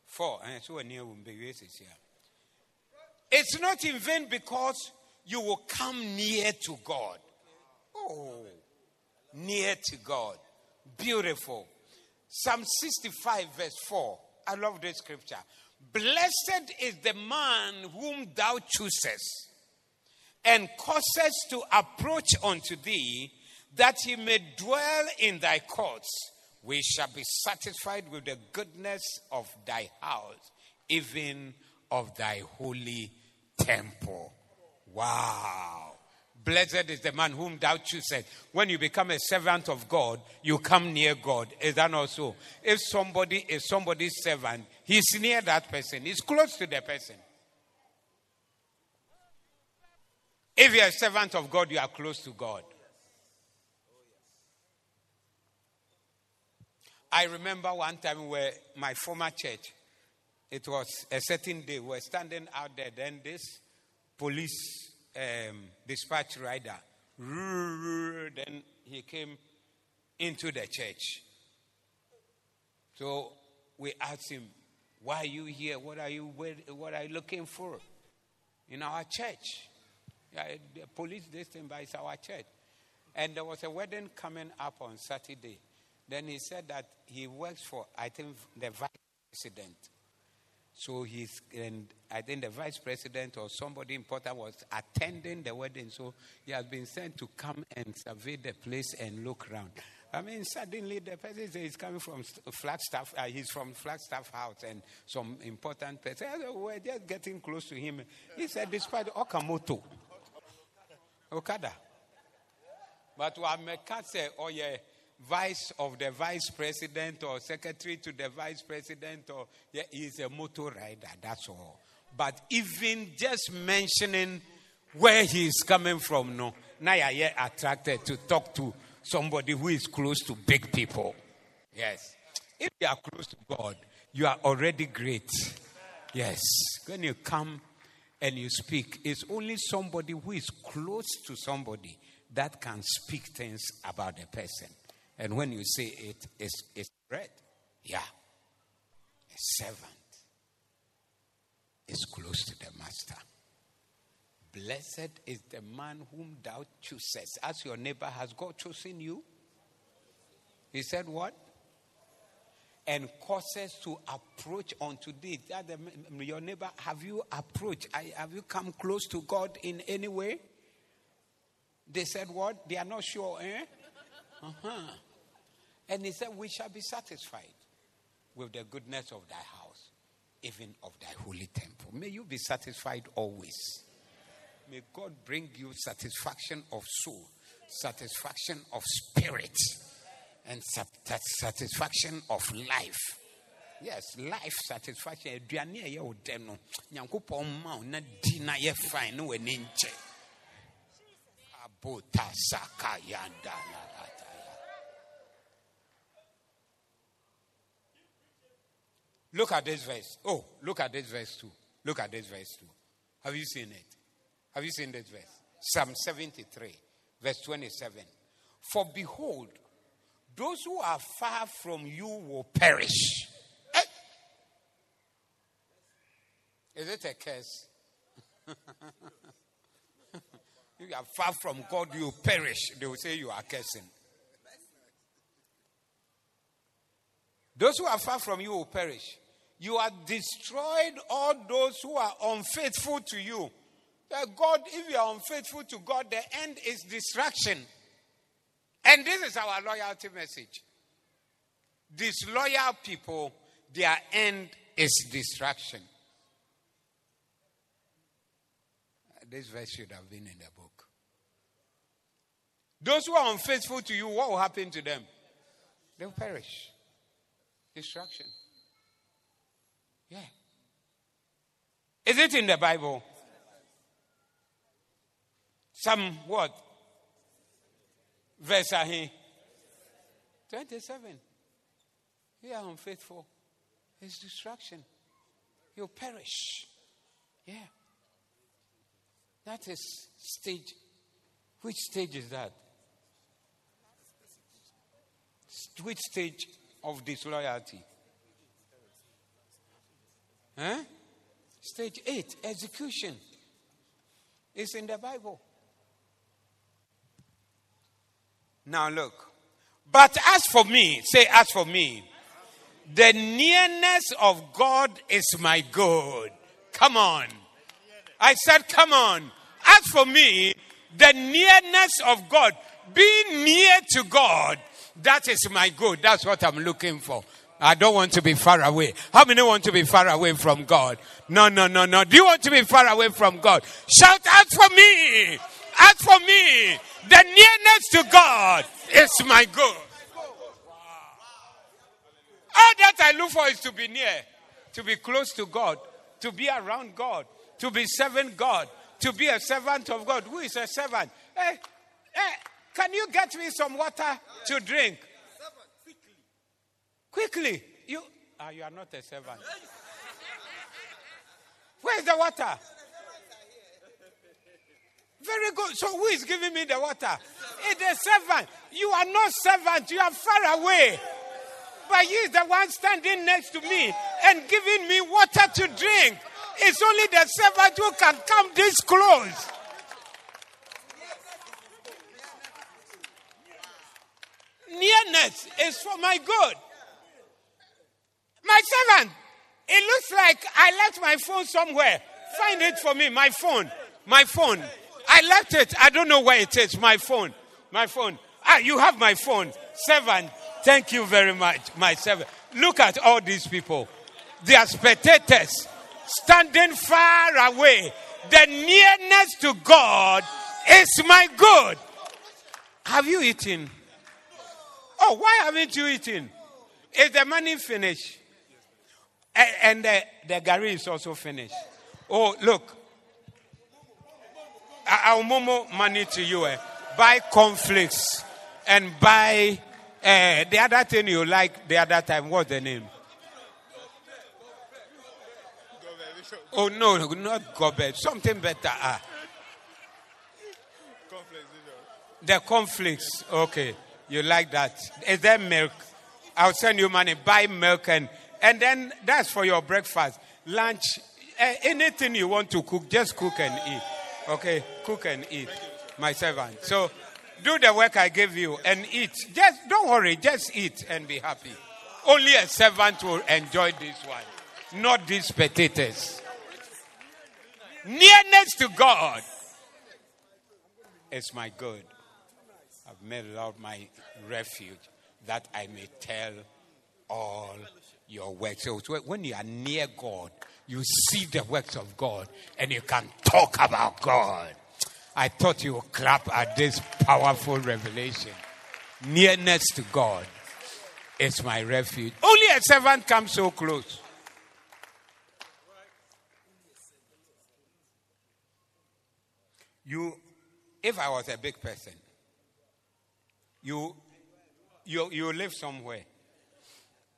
Four. Eh, it's not in vain because you will come near to God. Oh, near to God. Beautiful. Psalm 65, verse 4. I love this scripture. Blessed is the man whom thou choosest and causest to approach unto thee, that he may dwell in thy courts. We shall be satisfied with the goodness of thy house, even of thy holy temple. Wow. Blessed is the man whom thou choosest. When you become a servant of God, you come near God. Is that not so? If somebody is somebody's servant, he's near that person, he's close to the person. If you're a servant of God, you are close to God. I remember one time where my former church, it was a certain day, we were standing out there, then this police um, dispatch rider. Then he came into the church. So we asked him, Why are you here? What are you, what are you looking for? In our church. Yeah, the police but it's our church. And there was a wedding coming up on Saturday. Then he said that he works for, I think, the vice president. So he's, and I think the vice president or somebody important was attending the wedding. So he has been sent to come and survey the place and look around. I mean, suddenly the person he's coming from Flagstaff. Uh, he's from Flagstaff House and some important person. We're just getting close to him. He said, despite Okamoto, Okada. But what say, oh yeah vice of the vice president or secretary to the vice president or yeah, he's a motor rider that's all. But even just mentioning where he's coming from no now you're attracted to talk to somebody who is close to big people. Yes. If you are close to god you are already great. Yes. When you come and you speak it's only somebody who is close to somebody that can speak things about a person and when you say it, it's, it's bread. Yeah. A servant is close to the master. Blessed is the man whom thou choosest. As your neighbor, has God chosen you? He said, What? And causes to approach unto thee. Your neighbor, have you approached? Have you come close to God in any way? They said, What? They are not sure, eh? Uh-huh. And he said, We shall be satisfied with the goodness of thy house, even of thy holy temple. May you be satisfied always. May God bring you satisfaction of soul, satisfaction of spirit, and satisfaction of life. Yes, life satisfaction. A ɛyɛ wo dɛ no, Nyankopɔn ma wo na di na yɛ fine na nkyɛ. Look at this verse. Oh, look at this verse too. Look at this verse too. Have you seen it? Have you seen this verse? Psalm 73, verse 27. For behold, those who are far from you will perish. Eh? Is it a curse? you are far from God, you perish. They will say you are cursing. Those who are far from you will perish. You have destroyed all those who are unfaithful to you. God, if you are unfaithful to God, the end is destruction. And this is our loyalty message. Disloyal people, their end is destruction. This verse should have been in the book. Those who are unfaithful to you, what will happen to them? They'll perish. Destruction. Yeah. Is it in the Bible? Some what? Verse ahi. 27. You are unfaithful. It's destruction. You'll perish. Yeah. That is stage. Which stage is that? Which stage of disloyalty? Huh? Stage 8, execution. It's in the Bible. Now look. But as for me, say, as for me, the nearness of God is my good. Come on. I said, come on. As for me, the nearness of God, being near to God, that is my good. That's what I'm looking for. I don't want to be far away. How many want to be far away from God? No, no, no, no. Do you want to be far away from God? Shout out for me. As for me, the nearness to God is my goal. All that I look for is to be near, to be close to God, to be around God, to be serving God, to be a servant of God. Who is a servant? Hey, hey, can you get me some water to drink? Quickly. You, ah, you are not a servant. Where's the water? Very good. So who is giving me the water? It's a servant. You are not servant. You are far away. But he is the one standing next to me and giving me water to drink. It's only the servant who can come this close. Nearness is for my good. My servant, it looks like I left my phone somewhere. Find it for me, my phone. My phone. I left it. I don't know where it is. My phone. My phone. Ah, you have my phone. Servant. Thank you very much, my servant. Look at all these people. They are spectators standing far away. The nearness to God is my good. Have you eaten? Oh, why haven't you eaten? Is the money finished? And, and the, the gari is also finished. Oh, look. I'll momo money to you. Eh? Buy cornflakes and buy uh, the other thing you like the other time. What's the name? Oh no, not gobet. Something better. Ah. The cornflakes. Okay, you like that? Is there milk? I'll send you money. Buy milk and and then that's for your breakfast, lunch, uh, anything you want to cook, just cook and eat. Okay, cook and eat, my servant. So do the work I gave you and eat. Just don't worry, just eat and be happy. Only a servant will enjoy this one, not these potatoes. Nearness to God is my good. I've made Lord my refuge that I may tell all your works. So when you are near God, you see the works of God and you can talk about God. I thought you would clap at this powerful revelation. Nearness to God is my refuge. Only a servant comes so close. You If I was a big person, you, you, you live somewhere.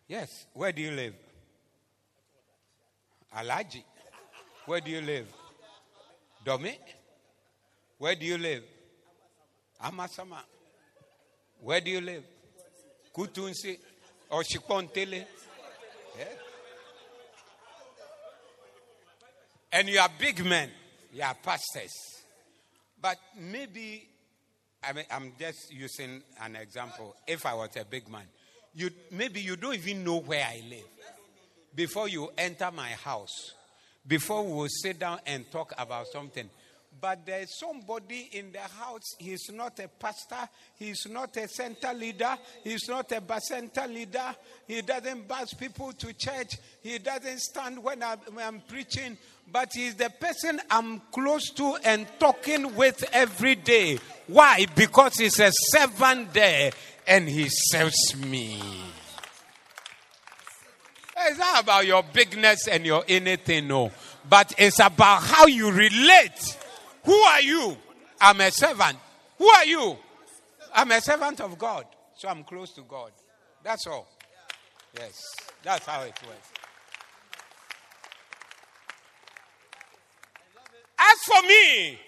Yes. Where do you live? Alaji. Where do you live? Domi. Where do you live? Amasama. Where do you live? Kutunsi or Shipontele. Yeah. And you are big men, you are pastors. But maybe, I mean, I'm just using an example. If I was a big man, you, maybe you don't even know where I live. Before you enter my house, before we will sit down and talk about something, but there's somebody in the house. He's not a pastor. He's not a center leader. He's not a center leader. He doesn't bus people to church. He doesn't stand when I'm, when I'm preaching. But he's the person I'm close to and talking with every day. Why? Because he's a servant there and he serves me. It's not about your bigness and your anything, no. But it's about how you relate who are you? I'm a servant. Who are you? I'm a servant of God. So I'm close to God. That's all. Yes. That's how it works. As for me,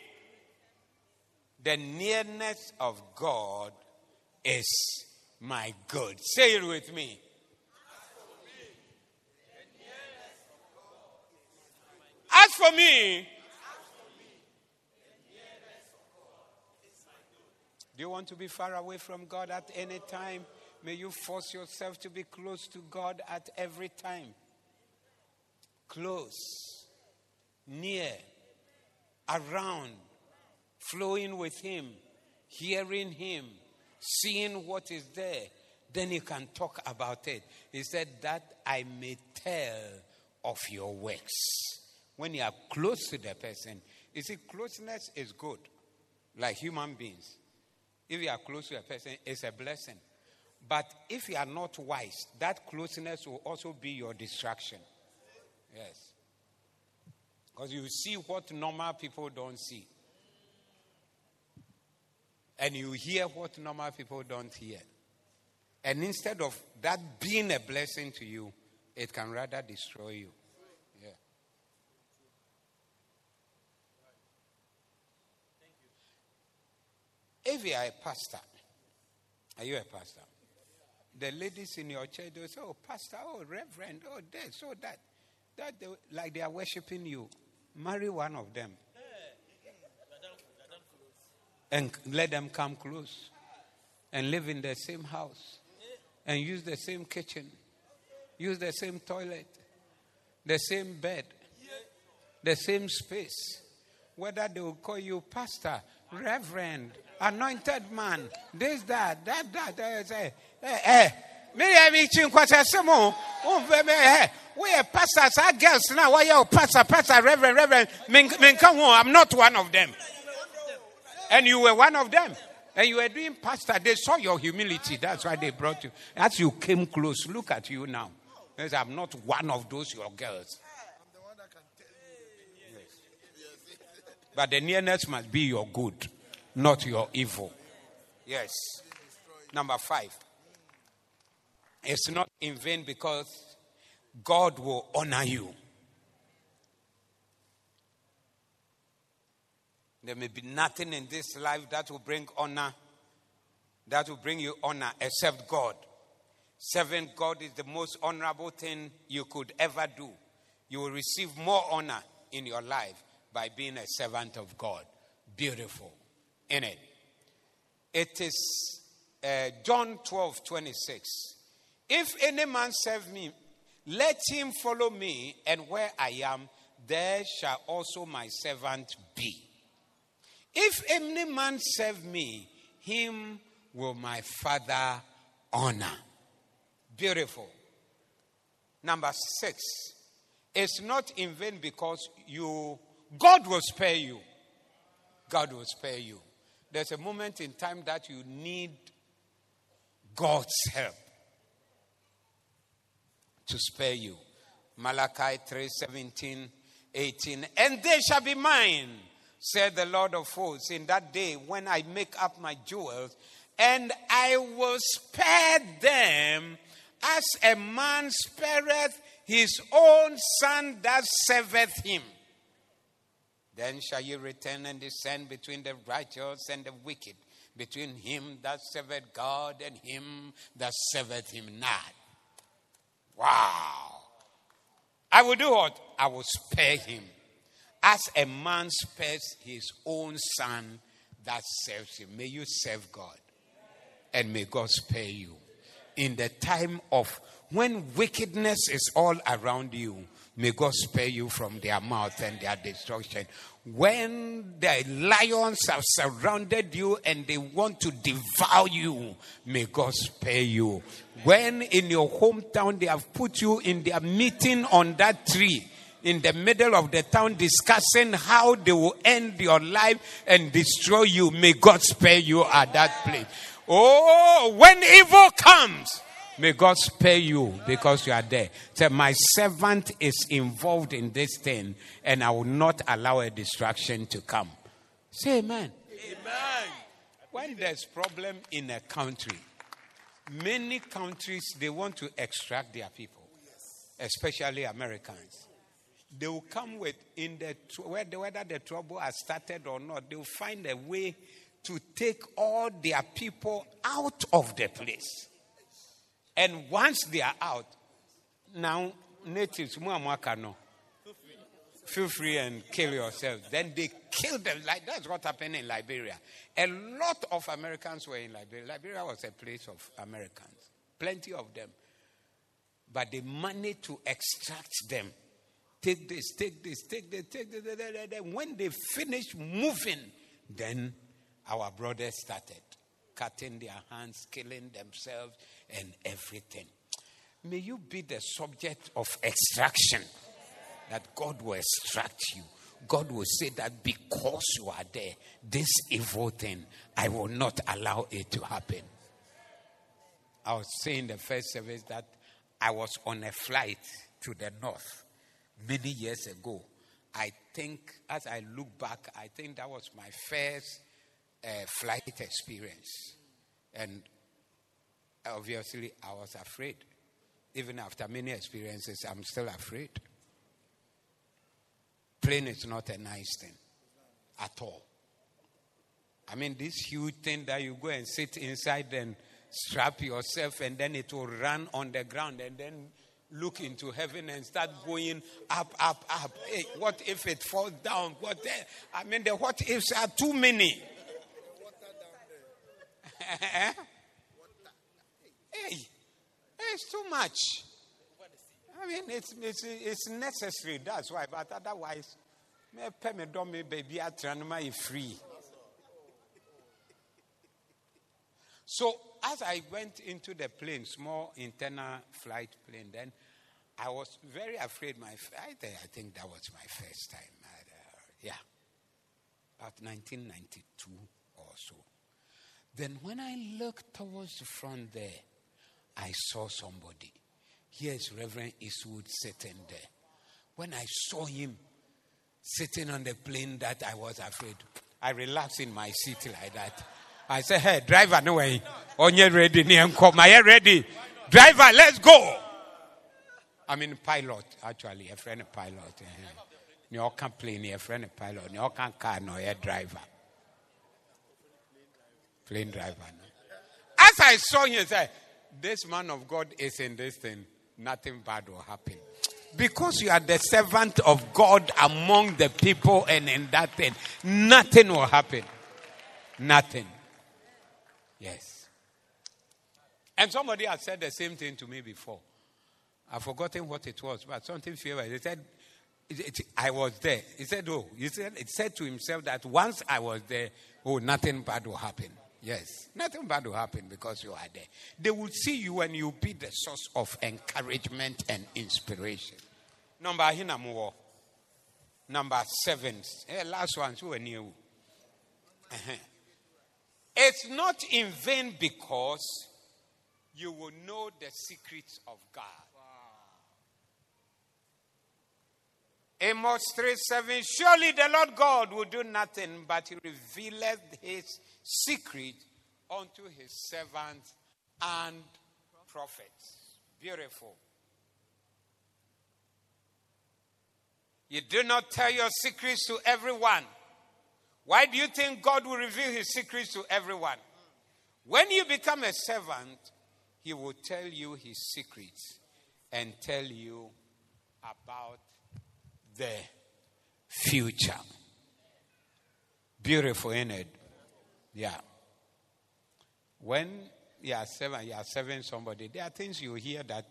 the nearness of God is my good. Say it with me. As for me, Do you want to be far away from God at any time? May you force yourself to be close to God at every time. Close, near, around, flowing with Him, hearing Him, seeing what is there. Then you can talk about it. He said, That I may tell of your works. When you are close to the person, you see, closeness is good, like human beings. If you are close to a person, it's a blessing. But if you are not wise, that closeness will also be your distraction. Yes. Because you see what normal people don't see. And you hear what normal people don't hear. And instead of that being a blessing to you, it can rather destroy you. If you are a pastor, are you a pastor? The ladies in your church, they say, oh, pastor, oh, reverend, oh, this, oh, that. that they, like they are worshiping you. Marry one of them. And let them come close. And live in the same house. And use the same kitchen. Use the same toilet. The same bed. The same space. Whether they will call you pastor, reverend, anointed man, this, that, that, that. Eh, say, eh, eh. Me, I mean, chinkwasa samo. Eh, we are pastors, our girls now. Why you pastor, pastor, reverend, reverend? I'm not one of them. And you were one of them. And you were doing pastor. They saw your humility. That's why they brought you. As you came close, look at you now. I'm not one of those your girls. But the nearness must be your good not your evil. Yes. Number five. It's not in vain because God will honor you. There may be nothing in this life that will bring honor, that will bring you honor except God. Serving God is the most honorable thing you could ever do. You will receive more honor in your life by being a servant of God. Beautiful in it. It is uh, John 12 26. If any man serve me, let him follow me, and where I am, there shall also my servant be. If any man serve me, him will my father honor. Beautiful. Number six. It's not in vain because you God will spare you. God will spare you. There's a moment in time that you need God's help to spare you. Malachi 3 17, 18. And they shall be mine, said the Lord of hosts, in that day when I make up my jewels, and I will spare them as a man spareth his own son that serveth him. Then shall you return and descend between the righteous and the wicked, between him that serveth God and him that serveth him not. Wow. I will do what? I will spare him. As a man spares his own son that serves him. May you serve God. And may God spare you. In the time of when wickedness is all around you, may God spare you from their mouth and their destruction. When the lions have surrounded you and they want to devour you, may God spare you. When in your hometown they have put you in their meeting on that tree, in the middle of the town discussing how they will end your life and destroy you, may God spare you at that place. Oh, when evil comes, May God spare you because you are there. Say, my servant is involved in this thing, and I will not allow a distraction to come. Say amen. Amen. When there's problem in a country, many countries they want to extract their people, especially Americans. They will come with in the whether the trouble has started or not. They will find a way to take all their people out of the place. And once they are out, now natives, no, feel free and kill yourself. Then they kill them. Like that's what happened in Liberia. A lot of Americans were in Liberia. Liberia was a place of Americans, plenty of them. But they managed to extract them. Take this, take this, take this, take this. Then when they finished moving, then our brothers started cutting their hands, killing themselves, and everything. May you be the subject of extraction, that God will extract you. God will say that because you are there, this evil thing, I will not allow it to happen. I was saying the first service that I was on a flight to the north many years ago. I think, as I look back, I think that was my first uh, flight experience. And obviously, I was afraid. Even after many experiences, I'm still afraid. Plane is not a nice thing at all. I mean, this huge thing that you go and sit inside and strap yourself, and then it will run on the ground, and then look into heaven and start going up, up, up. Hey, what if it falls down? What? I mean, the what ifs are too many. Eh? It's too much. I mean, it's, it's, it's necessary. That's why. But otherwise, me pay me do me baby atranuma free. So as I went into the plane, small internal flight plane, then I was very afraid. My I, I think that was my first time. Uh, yeah, about 1992 or so. Then when I looked towards the front there, I saw somebody. Here's Reverend Eastwood sitting there. When I saw him sitting on the plane that I was afraid, I relaxed in my seat like that. I said, Hey, driver, no way. On you ready? I ready? Driver, let's go. I mean, pilot, actually, a friend of pilot. Eh. You can't plane, a friend of pilot. You can't car, no, a driver plane driver. As I saw him, I said, This man of God is in this thing, nothing bad will happen. Because you are the servant of God among the people and in that thing, nothing will happen. Nothing. Yes. And somebody has said the same thing to me before. I've forgotten what it was, but something fear. He said, it, it, I was there. He said, Oh, he said, it said to himself that once I was there, oh, nothing bad will happen. Yes. Nothing bad will happen because you are there. They will see you and you'll be the source of encouragement and inspiration. Number. Number seven. Hey, last one. Who are new? It's not in vain because you will know the secrets of God. Amos 3 7. Surely the Lord God will do nothing, but he revealeth his secret unto his servants and prophets. Beautiful. You do not tell your secrets to everyone. Why do you think God will reveal his secrets to everyone? When you become a servant, he will tell you his secrets and tell you about the future. Beautiful, isn't it? Yeah. When you are serving, you are serving somebody, there are things you hear that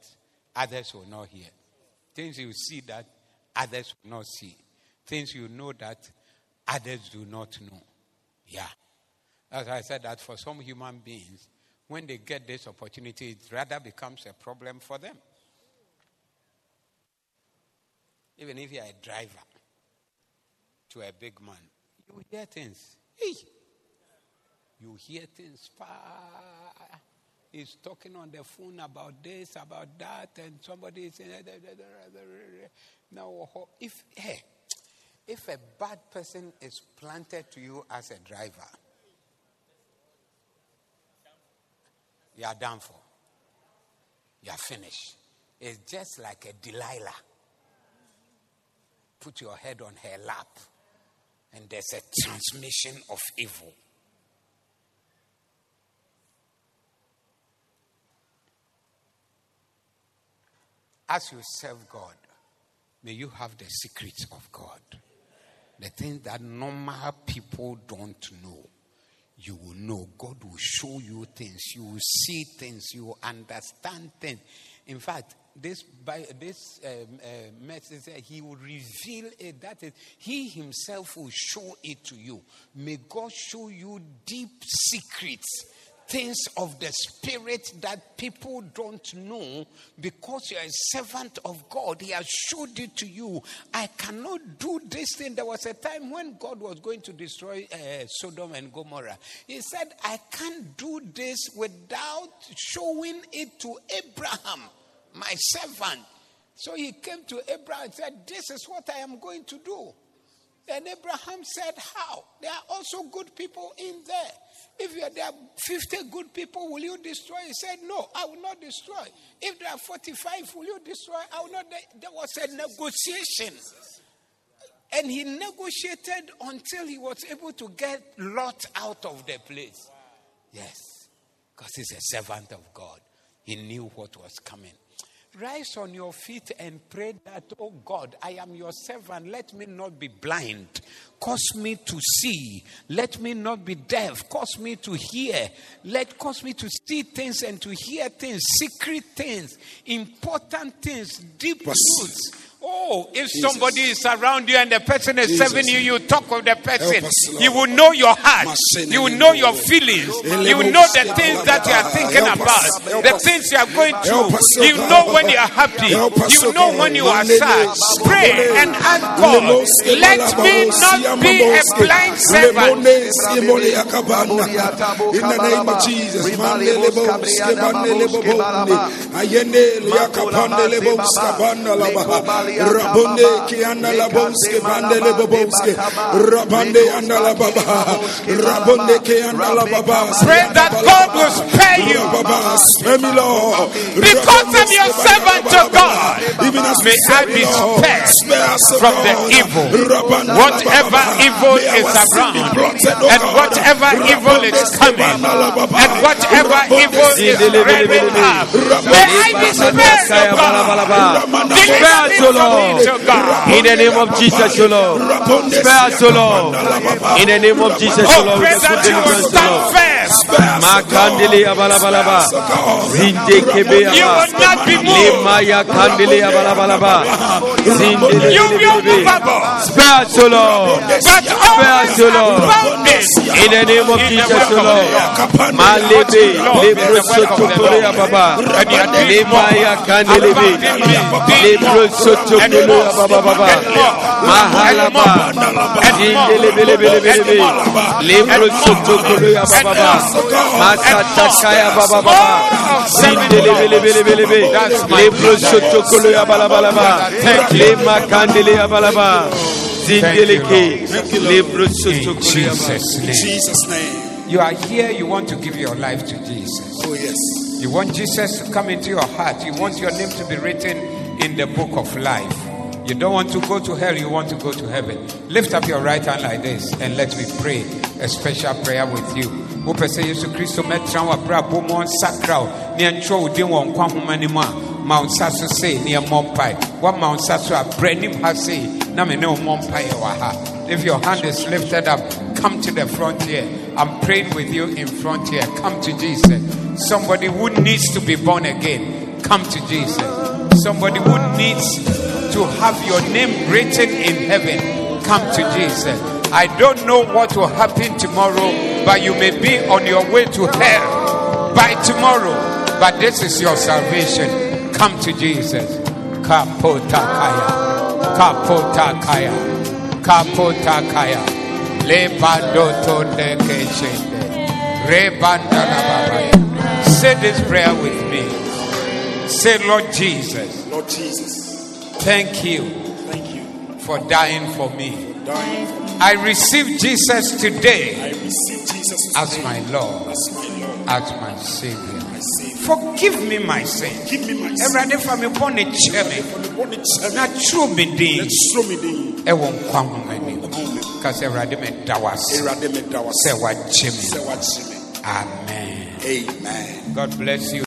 others will not hear. Things you see that others will not see. Things you know that others do not know. Yeah. As I said, that for some human beings, when they get this opportunity, it rather becomes a problem for them. Even if you are a driver to a big man, you hear things. Hey. You hear things far. He's talking on the phone about this, about that, and somebody is saying, now, if, hey, if a bad person is planted to you as a driver, you are done for. You are finished. It's just like a Delilah. Put your head on her lap, and there's a transmission of evil. As you serve God, may you have the secrets of God. The things that normal people don't know, you will know. God will show you things. You will see things. You will understand things. In fact, this by this um, uh, message, he will reveal it. That is, he himself will show it to you. May God show you deep secrets things of the Spirit that people don't know because you're a servant of God. He has showed it to you. I cannot do this thing. There was a time when God was going to destroy uh, Sodom and Gomorrah. He said, I can't do this without showing it to Abraham, my servant. So he came to Abraham and said, This is what I am going to do. And Abraham said, How? There are also good people in there. If there are 50 good people, will you destroy? He said, No, I will not destroy. If there are 45, will you destroy? I will not. There was a negotiation. And he negotiated until he was able to get Lot out of the place. Yes, because he's a servant of God. He knew what was coming. Rise on your feet and pray that, oh God, I am your servant. Let me not be blind. Cause me to see. Let me not be deaf. Cause me to hear. Let cause me to see things and to hear things, secret things, important things, deep truths Oh, if Jesus. somebody is around you and the person is Jesus. serving you, you talk with the person. You will know your heart. You will know your feelings. You will know the things that you are thinking about. The things you are going through. You know when you are happy. You know when you are sad. Pray and ask God, let me not be a blind servant. In the name of Jesus. Rabonde kianda la bonske bobonske. Rabande anda la. Rabonde kianda la baba. Pray that God will spare you. Spare me, Lord. Because of your servant to God. Even as may I be spared from the evil. Whatever evil is around. Oh and whatever evil is coming. And whatever evil is rearing up. Oh may I be spared, God. Lord. In the name of Jesus, O Lord. Spare us, O Lord. In the name of Jesus, O Lord. We put deliverance, O Lord. Makandele abalabalaba. Zinde kebe aba. Lema ya kandele abalabalaba. Zinde lebe. Spare us, O Lord. Spare us, O Lord. In the name of Jesus, O Lord. Malebe. Lebro soto kore ababa. Lema ya kandele. Lebro Jesus' name. You are here, you want to give your life to Jesus. Oh, yes. You want Jesus to come into your heart. You want your name to be written in the book of life. You don't want to go to hell, you want to go to heaven. Lift up your right hand like this and let me pray a special prayer with you. Wopɛ sɛ yesu kristo mɛtena w'abrabɔ mu ɔnsakra wo ne ɛntwerɛ wo din wɔ nkwa nhoma no mu a ma. Wo nsa so sei ne ɛmmɔ mpae woama wo nsa so a brɛ anim ha sei na me ne wo mmɔ mpaeɛ wɔ ha. If your hand is lifted up come to the front here. I'm praying with you in front here. Come to jesus. Somebody who needs to be born again come to jesus somebody who needs to have your name written in heaven come to jesus. I don't know what will happen tomorrow but you may be on your way to hell by tomorrow. But this is your salvation. Come to jesus. Kapotakaya. Kapotakaya. Kapotakaya. Lebadoto nekeshende rebandalababaya. Say this prayer with me say lord jesus Lord Jesus, thank you thank you for dying for me for dying for me. i receive jesus today I receive Jesus as today my lord as my Lord, as my savior my Savior. forgive me my sin Give me my sin. awurade fa me bɔne kyɛ me For the body na twerɛ me din Let's throw me in. ɛwɔ nkwa nhoma anim ka sɛ awurade meda wo ase Erade me da sɛ wase. woagye me Say what mean. amen Amen. god bless you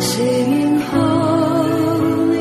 Singing holy.